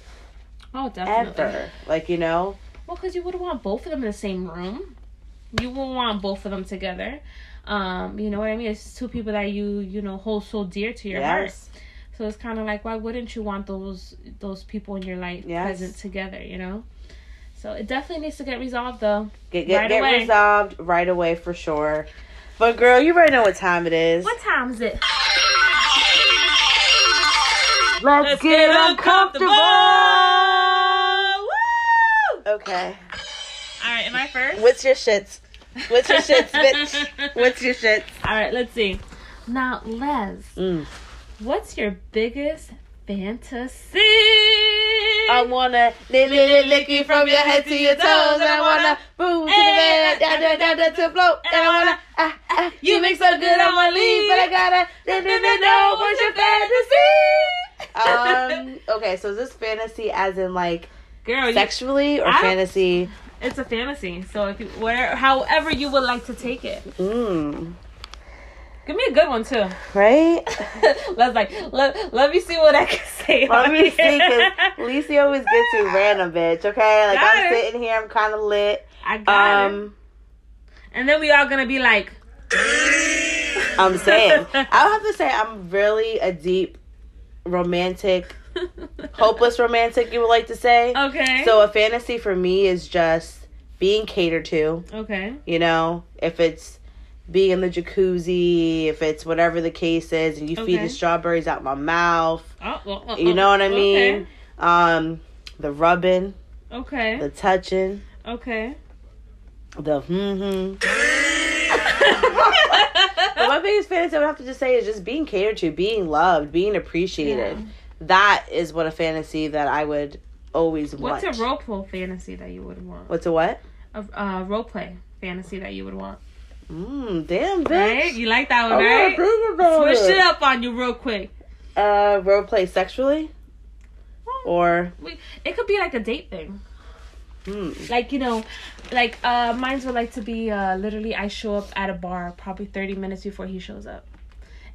Speaker 1: oh definitely
Speaker 2: ever. Like you know,
Speaker 1: well because you would want both of them in the same room you would want both of them together um you know what i mean it's two people that you you know hold so dear to your heart
Speaker 2: yes,
Speaker 1: so it's kind of like why wouldn't you want those those people in your life
Speaker 2: Yes.
Speaker 1: present together you know so it definitely needs to get resolved though
Speaker 2: get get,
Speaker 1: Right
Speaker 2: get
Speaker 1: away.
Speaker 2: resolved right away for sure. But girl, you already know what time it is.
Speaker 1: what time is it
Speaker 2: Let's,
Speaker 1: get uncomfortable.
Speaker 2: Okay.
Speaker 1: All right, am I first?
Speaker 2: What's your shits? What's your shits, bitch? What's your shits?
Speaker 1: All right, let's see. Now, Les,
Speaker 2: Mm.
Speaker 1: what's your biggest fantasy?
Speaker 2: I wanna lick, lick, lick, you from your head to your toes. And I wanna boom to the bed, down, down, down, down to floor. And I wanna, ah, ah, you make so good I wanna leave, but I gotta, lick, lick, lick, know what's your fantasy? Um, okay, so is this fantasy as in like
Speaker 1: Girl, you,
Speaker 2: sexually or
Speaker 1: I-
Speaker 2: fantasy?
Speaker 1: It's a fantasy. So if you, where, however you would like to take it,
Speaker 2: Mm,
Speaker 1: give me a good one too.
Speaker 2: right?
Speaker 1: Let's like let, let me see what I can say.
Speaker 2: Let me see, cause Lisa always gets you random, bitch. Okay, like
Speaker 1: Got
Speaker 2: I'm
Speaker 1: it.
Speaker 2: sitting here, I'm kind of lit.
Speaker 1: I got it.
Speaker 2: Um,
Speaker 1: And then we all gonna be like,
Speaker 2: I'm saying, I'll have to say, I'm really a deep romantic, hopeless romantic. You would like to say.
Speaker 1: okay.
Speaker 2: So a fantasy for me is just being catered to.
Speaker 1: okay.
Speaker 2: You know, if it's being in the jacuzzi, if it's whatever the case is, and you feed the strawberries out my mouth.
Speaker 1: Oh, well, well,
Speaker 2: You know what I
Speaker 1: okay.
Speaker 2: mean? Um, the rubbing,
Speaker 1: Okay.
Speaker 2: the touching,
Speaker 1: Okay.
Speaker 2: the hmm my biggest fantasy I would have to just say is just being catered to, being loved, being appreciated.
Speaker 1: Yeah.
Speaker 2: That is what a fantasy that I would always want.
Speaker 1: What's a role play fantasy that you would want?
Speaker 2: What's a what?
Speaker 1: A uh, role play fantasy that you would want.
Speaker 2: Mmm, damn, bitch.
Speaker 1: Right? You like that one,
Speaker 2: wanna
Speaker 1: right? Switch it up on you real quick.
Speaker 2: Uh, role play sexually? Or,
Speaker 1: We, it could be like a date thing.
Speaker 2: hmm.
Speaker 1: Like, you know, like uh mine's would like to be uh literally I show up at a bar probably 30 minutes before he shows up.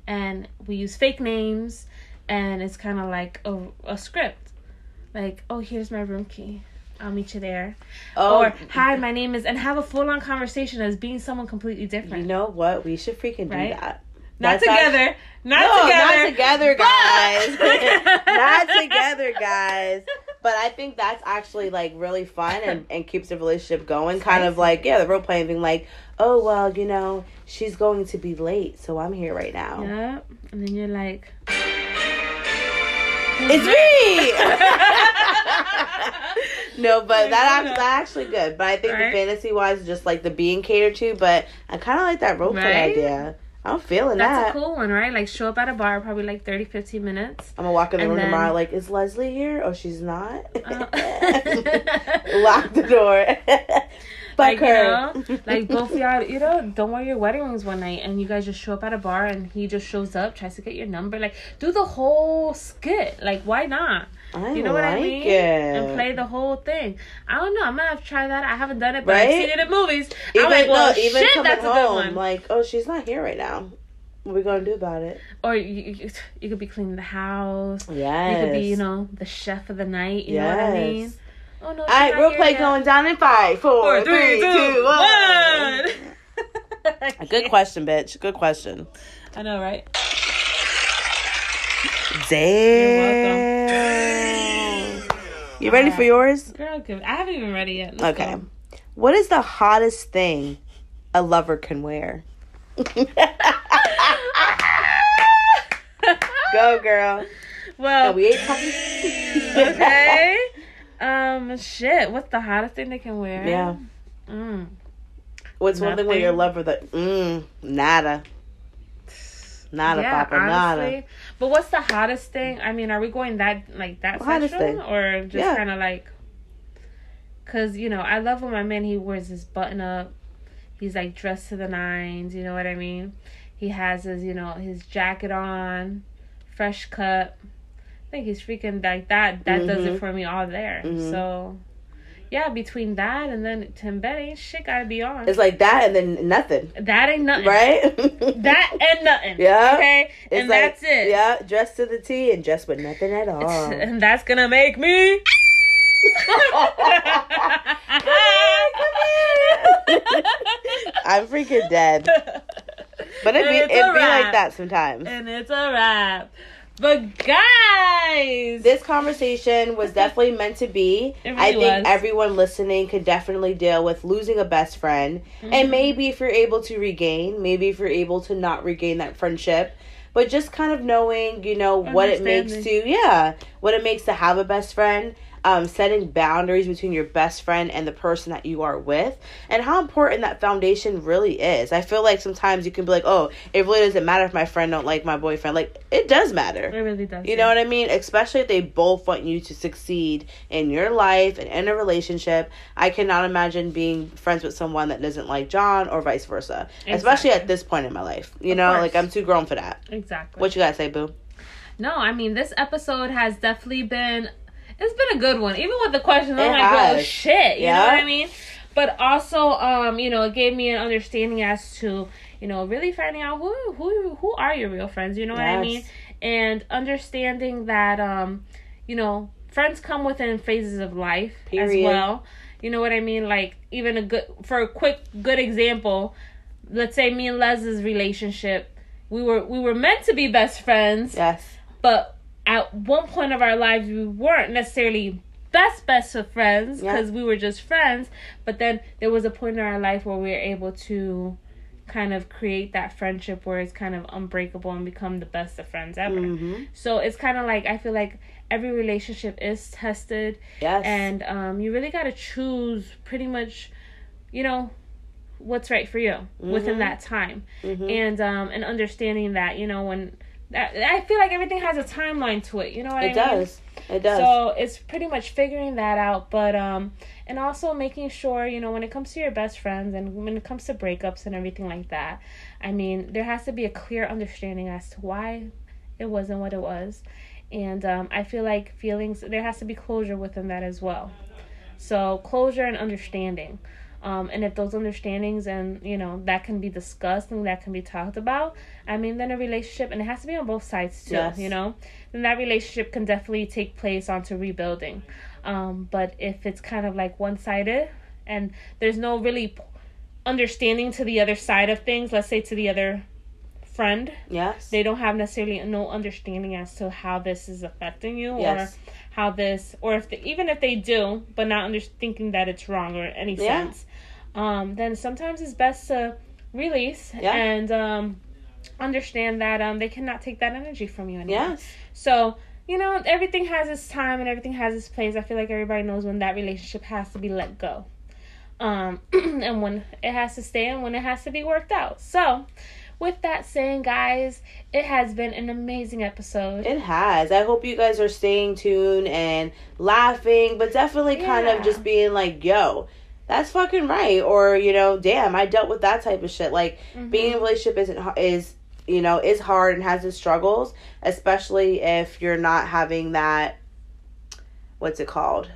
Speaker 1: And we use fake names and it's kind of like a, a script. Like, oh, here's my room key. I'll meet you there.
Speaker 2: Oh,
Speaker 1: or hi, my name is, and have a full on conversation as being someone completely different.
Speaker 2: you know what? We should freaking do
Speaker 1: Right?
Speaker 2: that.
Speaker 1: not
Speaker 2: That's
Speaker 1: together, not
Speaker 2: no,
Speaker 1: together,
Speaker 2: not together, guys. not together, guys. But I think that's actually like really fun and, and keeps the relationship going. Kind of like yeah, the role playing thing. Like, oh well, you know, she's going to be late, so I'm here right now.
Speaker 1: Yep. And then you're like,
Speaker 2: It's me. no, but that act, that actually good. But I think
Speaker 1: Right.
Speaker 2: the fantasy wise, just like the being catered to. But I kind of like that role play
Speaker 1: Right?
Speaker 2: idea. I'm feeling
Speaker 1: That's
Speaker 2: that.
Speaker 1: a cool one, right? Like show up at a bar, probably like 30, 15 minutes.
Speaker 2: I'm gonna walk in the room
Speaker 1: then-
Speaker 2: tomorrow. Like, is Leslie here? Oh, she's not.
Speaker 1: Uh.
Speaker 2: Lock the door.
Speaker 1: Like you know, like both of y'all, you know, don't wear your wedding rings one night, and you guys just show up at a bar, and he just shows up, tries to get your number, like do the whole skit. Like why not?
Speaker 2: I
Speaker 1: You know what I mean?
Speaker 2: it.
Speaker 1: And play the whole thing. I don't know. I'm gonna have to try that. I haven't done it, but I've seen it in movies.
Speaker 2: Even
Speaker 1: I'm like, well,
Speaker 2: no, even
Speaker 1: shit, that's a good
Speaker 2: home,
Speaker 1: one.
Speaker 2: like, oh, she's not here right now. What are we gonna do about it?
Speaker 1: or you, you, you could be cleaning the house.
Speaker 2: Yeah.
Speaker 1: You could be, you know, the chef of the night. You know what I mean? Oh no.
Speaker 2: All right, real play going down in five, four, three, two, one. A good question, bitch. Good question.
Speaker 1: I know, right?
Speaker 2: Damn. You ready for yours?
Speaker 1: Girl. I haven't even read it yet. Let's
Speaker 2: Okay.
Speaker 1: go.
Speaker 2: What is the hottest thing a lover can wear? Go, girl.
Speaker 1: Well,
Speaker 2: And we ain't talking.
Speaker 1: okay. Um, shit. What's the hottest thing they can wear?
Speaker 2: Yeah.
Speaker 1: Mm.
Speaker 2: What's one thing with your
Speaker 1: Nothing.
Speaker 2: lover that mm nada. Nada,
Speaker 1: yeah,
Speaker 2: papa,
Speaker 1: honestly.
Speaker 2: nada.
Speaker 1: But what's the hottest thing? I mean, are we going that like that
Speaker 2: Hottest
Speaker 1: sexual
Speaker 2: thing.
Speaker 1: or just
Speaker 2: Yeah.
Speaker 1: kind of like? Cause you know, I love when my man he wears his button up. He's like dressed to the nines. You know what I mean? He has his you know his jacket on, fresh cut. Think he's freaking like that. That does
Speaker 2: Mhm.
Speaker 1: it for me all there.
Speaker 2: Mhm.
Speaker 1: So. Yeah, between that and then Tim Betty, shit gotta be on.
Speaker 2: It's like that and then nothing,
Speaker 1: that ain't nothing.
Speaker 2: right?
Speaker 1: That and nothing.
Speaker 2: Yeah.
Speaker 1: Okay.
Speaker 2: It's
Speaker 1: and
Speaker 2: like,
Speaker 1: that's it.
Speaker 2: Yeah, dressed to the T and just with nothing at all.
Speaker 1: and that's gonna make me.
Speaker 2: I'm freaking dead. But it be it
Speaker 1: it's
Speaker 2: be like that sometimes.
Speaker 1: and it's a wrap. But guys,
Speaker 2: This conversation was definitely meant to be.
Speaker 1: Really
Speaker 2: I think
Speaker 1: was.
Speaker 2: everyone listening could definitely deal with losing a best friend.
Speaker 1: Mm-hmm.
Speaker 2: And maybe if you're able to regain, maybe if you're able to not regain that friendship, but just kind of knowing, you know, what it makes to, yeah, what it makes to have a best friend. Um, setting boundaries between your best friend and the person that you are with, and how important that foundation really is. I feel like sometimes you can be like, "Oh, it really doesn't matter if my friend don't like my boyfriend." Like, it does matter.
Speaker 1: it really does.
Speaker 2: You know what I mean? Especially if they both want you to succeed in your life and in a relationship. I cannot imagine being friends with someone that doesn't like John or vice versa. Especially at this point in my life. You
Speaker 1: Of
Speaker 2: know,
Speaker 1: course.
Speaker 2: like I'm too grown for that.
Speaker 1: exactly.
Speaker 2: What you gotta say, boo?
Speaker 1: no, I mean this episode has definitely been. It's been a good one, even with the questions. I'm
Speaker 2: It
Speaker 1: like, oh shit, you know what I mean? But also, um, you know, it gave me an understanding as to, you know, really finding out who who who are your real friends. You know what I mean? And understanding that, um, you know, friends come within phases of life
Speaker 2: Period.
Speaker 1: as well. You know what I mean? Like even a good for a quick good example, let's say me and Les's relationship, we were we were meant to be best friends,
Speaker 2: Yes.
Speaker 1: but at one point of our lives we weren't necessarily best best of friends
Speaker 2: Yeah.
Speaker 1: because we were just friends. But then there was a point in our life where we were able to kind of create that friendship where it's kind of unbreakable and become the best of friends ever.
Speaker 2: Mm-hmm.
Speaker 1: So it's kind of like I feel like every relationship is tested
Speaker 2: Yes.
Speaker 1: and um, you really got to choose pretty much you know what's right for you within
Speaker 2: Mhm.
Speaker 1: that time
Speaker 2: Mhm.
Speaker 1: and um and understanding that you know when i feel like everything has a timeline to it you know what
Speaker 2: it
Speaker 1: i mean It
Speaker 2: does. It does.
Speaker 1: so it's pretty much figuring that out but um and also making sure you know when it comes to your best friends and when it comes to breakups and everything like that i mean there has to be a clear understanding as to why it wasn't what it was and um, i feel like feelings there has to be closure within that as well so closure and understanding um, and if those understandings and you know that can be discussed and that can be talked about i mean then a relationship and it has to be on both sides too
Speaker 2: Yes.
Speaker 1: you know then that relationship can definitely take place onto rebuilding um, but if it's kind of like one-sided and there's no really understanding to the other side of things let's say to the other friend
Speaker 2: yes.
Speaker 1: they don't have necessarily no understanding as to how this is affecting you
Speaker 2: Yes.
Speaker 1: or how this or if they, even if they do but not under thinking that it's wrong or any
Speaker 2: Yeah.
Speaker 1: sense um then sometimes it's best to release
Speaker 2: Yeah.
Speaker 1: and um understand that um they cannot take that energy from you anymore
Speaker 2: yes.
Speaker 1: so you know everything has its time and everything has its place i feel like everybody knows when that relationship has to be let go um and when it has to stay and when it has to be worked out so with that saying guys it has been an amazing episode
Speaker 2: It has. I hope you guys are staying tuned and laughing, but definitely kind
Speaker 1: Yeah.
Speaker 2: of just being like, yo, that's fucking right. Or, you know, damn, I dealt with that type of shit. Like,
Speaker 1: Mhm.
Speaker 2: being in a relationship isn't, is, you know, is hard and has its struggles, especially if you're not having that, what's it called?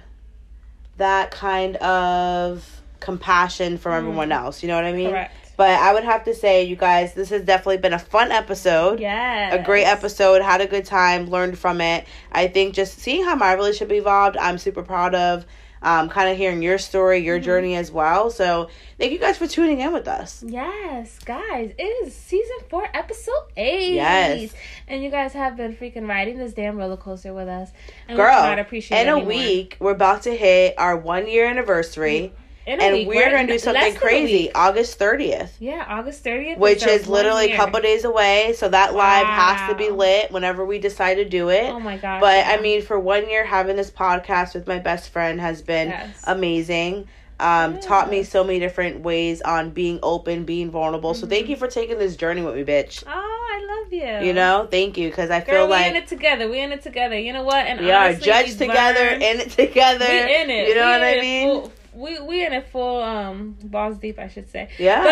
Speaker 2: That kind of compassion from
Speaker 1: Mhm.
Speaker 2: everyone else. You know what I mean?
Speaker 1: correct
Speaker 2: But I would have to say, you guys, this has definitely been a fun episode
Speaker 1: yeah
Speaker 2: a great episode had a good time learned from it i think just seeing how my relationship evolved i'm super proud of um, kind of hearing your story, your
Speaker 1: Mhm.
Speaker 2: journey as well. So thank you guys for tuning in with us.
Speaker 1: Yes, guys, it is season four, episode eight.
Speaker 2: Yes.
Speaker 1: and you guys have been freaking riding this damn roller coaster with us, and we
Speaker 2: Girl,
Speaker 1: cannot appreciate
Speaker 2: In a week, we're about to hit our one year anniversary,
Speaker 1: In
Speaker 2: and we're
Speaker 1: right?
Speaker 2: gonna do something crazy. August thirtieth.
Speaker 1: Yeah, August thirtieth,
Speaker 2: Which is literally a couple days away, so that live has to be lit whenever we decide to do it.
Speaker 1: Oh my gosh!
Speaker 2: But I mean, for one year, having this podcast with my best friend has been
Speaker 1: Yes.
Speaker 2: amazing. Um, Taught me so many different ways on being open, being vulnerable. So thank
Speaker 1: Mhm.
Speaker 2: you for taking this journey with me, bitch.
Speaker 1: oh, I love you.
Speaker 2: You know, thank you because I
Speaker 1: Girl,
Speaker 2: feel like
Speaker 1: we in it together. We in it together. You know what? And
Speaker 2: we are judged together,
Speaker 1: learned-
Speaker 2: in it together.
Speaker 1: We in it.
Speaker 2: You know
Speaker 1: We
Speaker 2: what I mean?
Speaker 1: full- we we in a full um balls deep, I should say.
Speaker 2: Yeah,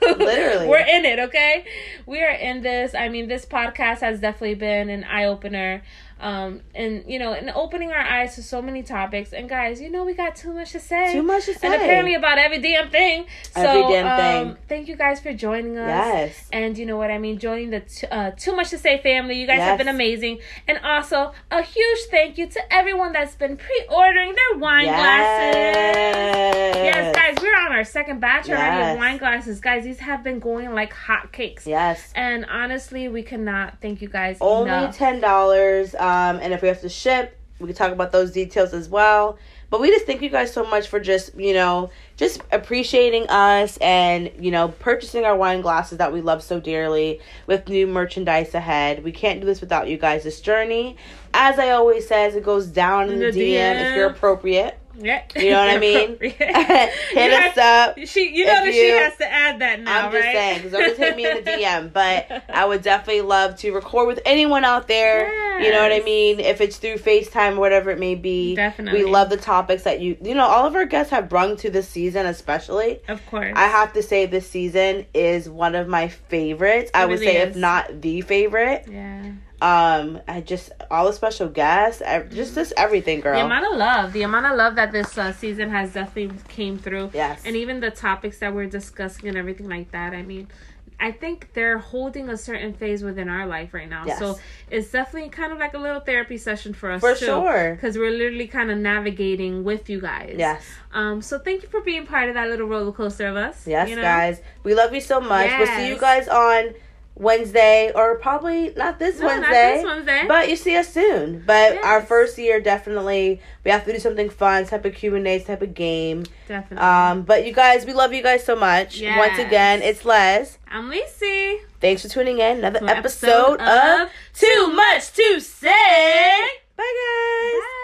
Speaker 1: But
Speaker 2: Literally.
Speaker 1: we're in it, okay? We are in this. I mean, this podcast has definitely been an eye opener. Um, and you know, and opening our eyes to so many topics. And guys, you know, we got too much to say.
Speaker 2: too much to say.
Speaker 1: And apparently about every damn thing. So,
Speaker 2: Every damn
Speaker 1: um,
Speaker 2: thing.
Speaker 1: thank you guys for joining us.
Speaker 2: yes.
Speaker 1: And you know what I mean? Joining the t- uh, Too Much to Say family. You guys have been amazing. And also, a huge thank you to everyone that's been pre ordering their wine glasses. Yes, guys, we're on our second batch already
Speaker 2: Yes.
Speaker 1: of wine glasses. Guys, these have been going like hotcakes.
Speaker 2: Yes.
Speaker 1: And honestly, we cannot thank you guys
Speaker 2: Only
Speaker 1: enough.
Speaker 2: ten dollars. Um, Um, and if we have to ship, we can talk about those details as well. But we just thank you guys so much for just you know just appreciating us and you know purchasing our wine glasses that we love so dearly with new merchandise ahead. We can't do this without you guys. This journey, as I always says, it goes down in the, DM, if you're appropriate.
Speaker 1: Yeah.
Speaker 2: You know what I mean?
Speaker 1: Hit
Speaker 2: Hit us up.
Speaker 1: She, you know that she has to add that now,
Speaker 2: I'm just
Speaker 1: right?
Speaker 2: saying, because always hit me in the DM. But I would definitely love to record with anyone out there. You know what I mean? If it's through FaceTime or whatever it may be.
Speaker 1: Definitely.
Speaker 2: We love the topics that you, you know, all of our guests have brung to this season, especially.
Speaker 1: Of course.
Speaker 2: I have to say, this season is one of my favorites. I would
Speaker 1: really
Speaker 2: say,
Speaker 1: is.
Speaker 2: if not the favorite.
Speaker 1: Yeah.
Speaker 2: Um, I just all the special guests, just this everything, girl.
Speaker 1: The amount of love, the amount of love that this uh, season has definitely came through.
Speaker 2: yes,
Speaker 1: And even the topics that we're discussing and everything like that. I mean, I think they're holding a certain phase within our life right now.
Speaker 2: Yes.
Speaker 1: So it's definitely kind of like a little therapy session for us
Speaker 2: for
Speaker 1: too.
Speaker 2: sure.
Speaker 1: Because we're literally kind of navigating with you guys.
Speaker 2: Yes,
Speaker 1: Um. So thank you for being part of that little roller coaster of us.
Speaker 2: yes,
Speaker 1: you know?
Speaker 2: guys, we love you so much. We'll see you guys on Wednesday, or probably not this
Speaker 1: No,
Speaker 2: Wednesday.
Speaker 1: not this Wednesday.
Speaker 2: But you see us soon. But
Speaker 1: Yes.
Speaker 2: our first year, definitely, we have to do something fun, type of Q and A, type of game.
Speaker 1: definitely.
Speaker 2: Um, but you guys, we love you guys so much. Once again, it's Les.
Speaker 1: I'm Lacey.
Speaker 2: Thanks for tuning in. Another
Speaker 1: an
Speaker 2: episode, of Too Much to Say. Bye, guys.
Speaker 1: Bye.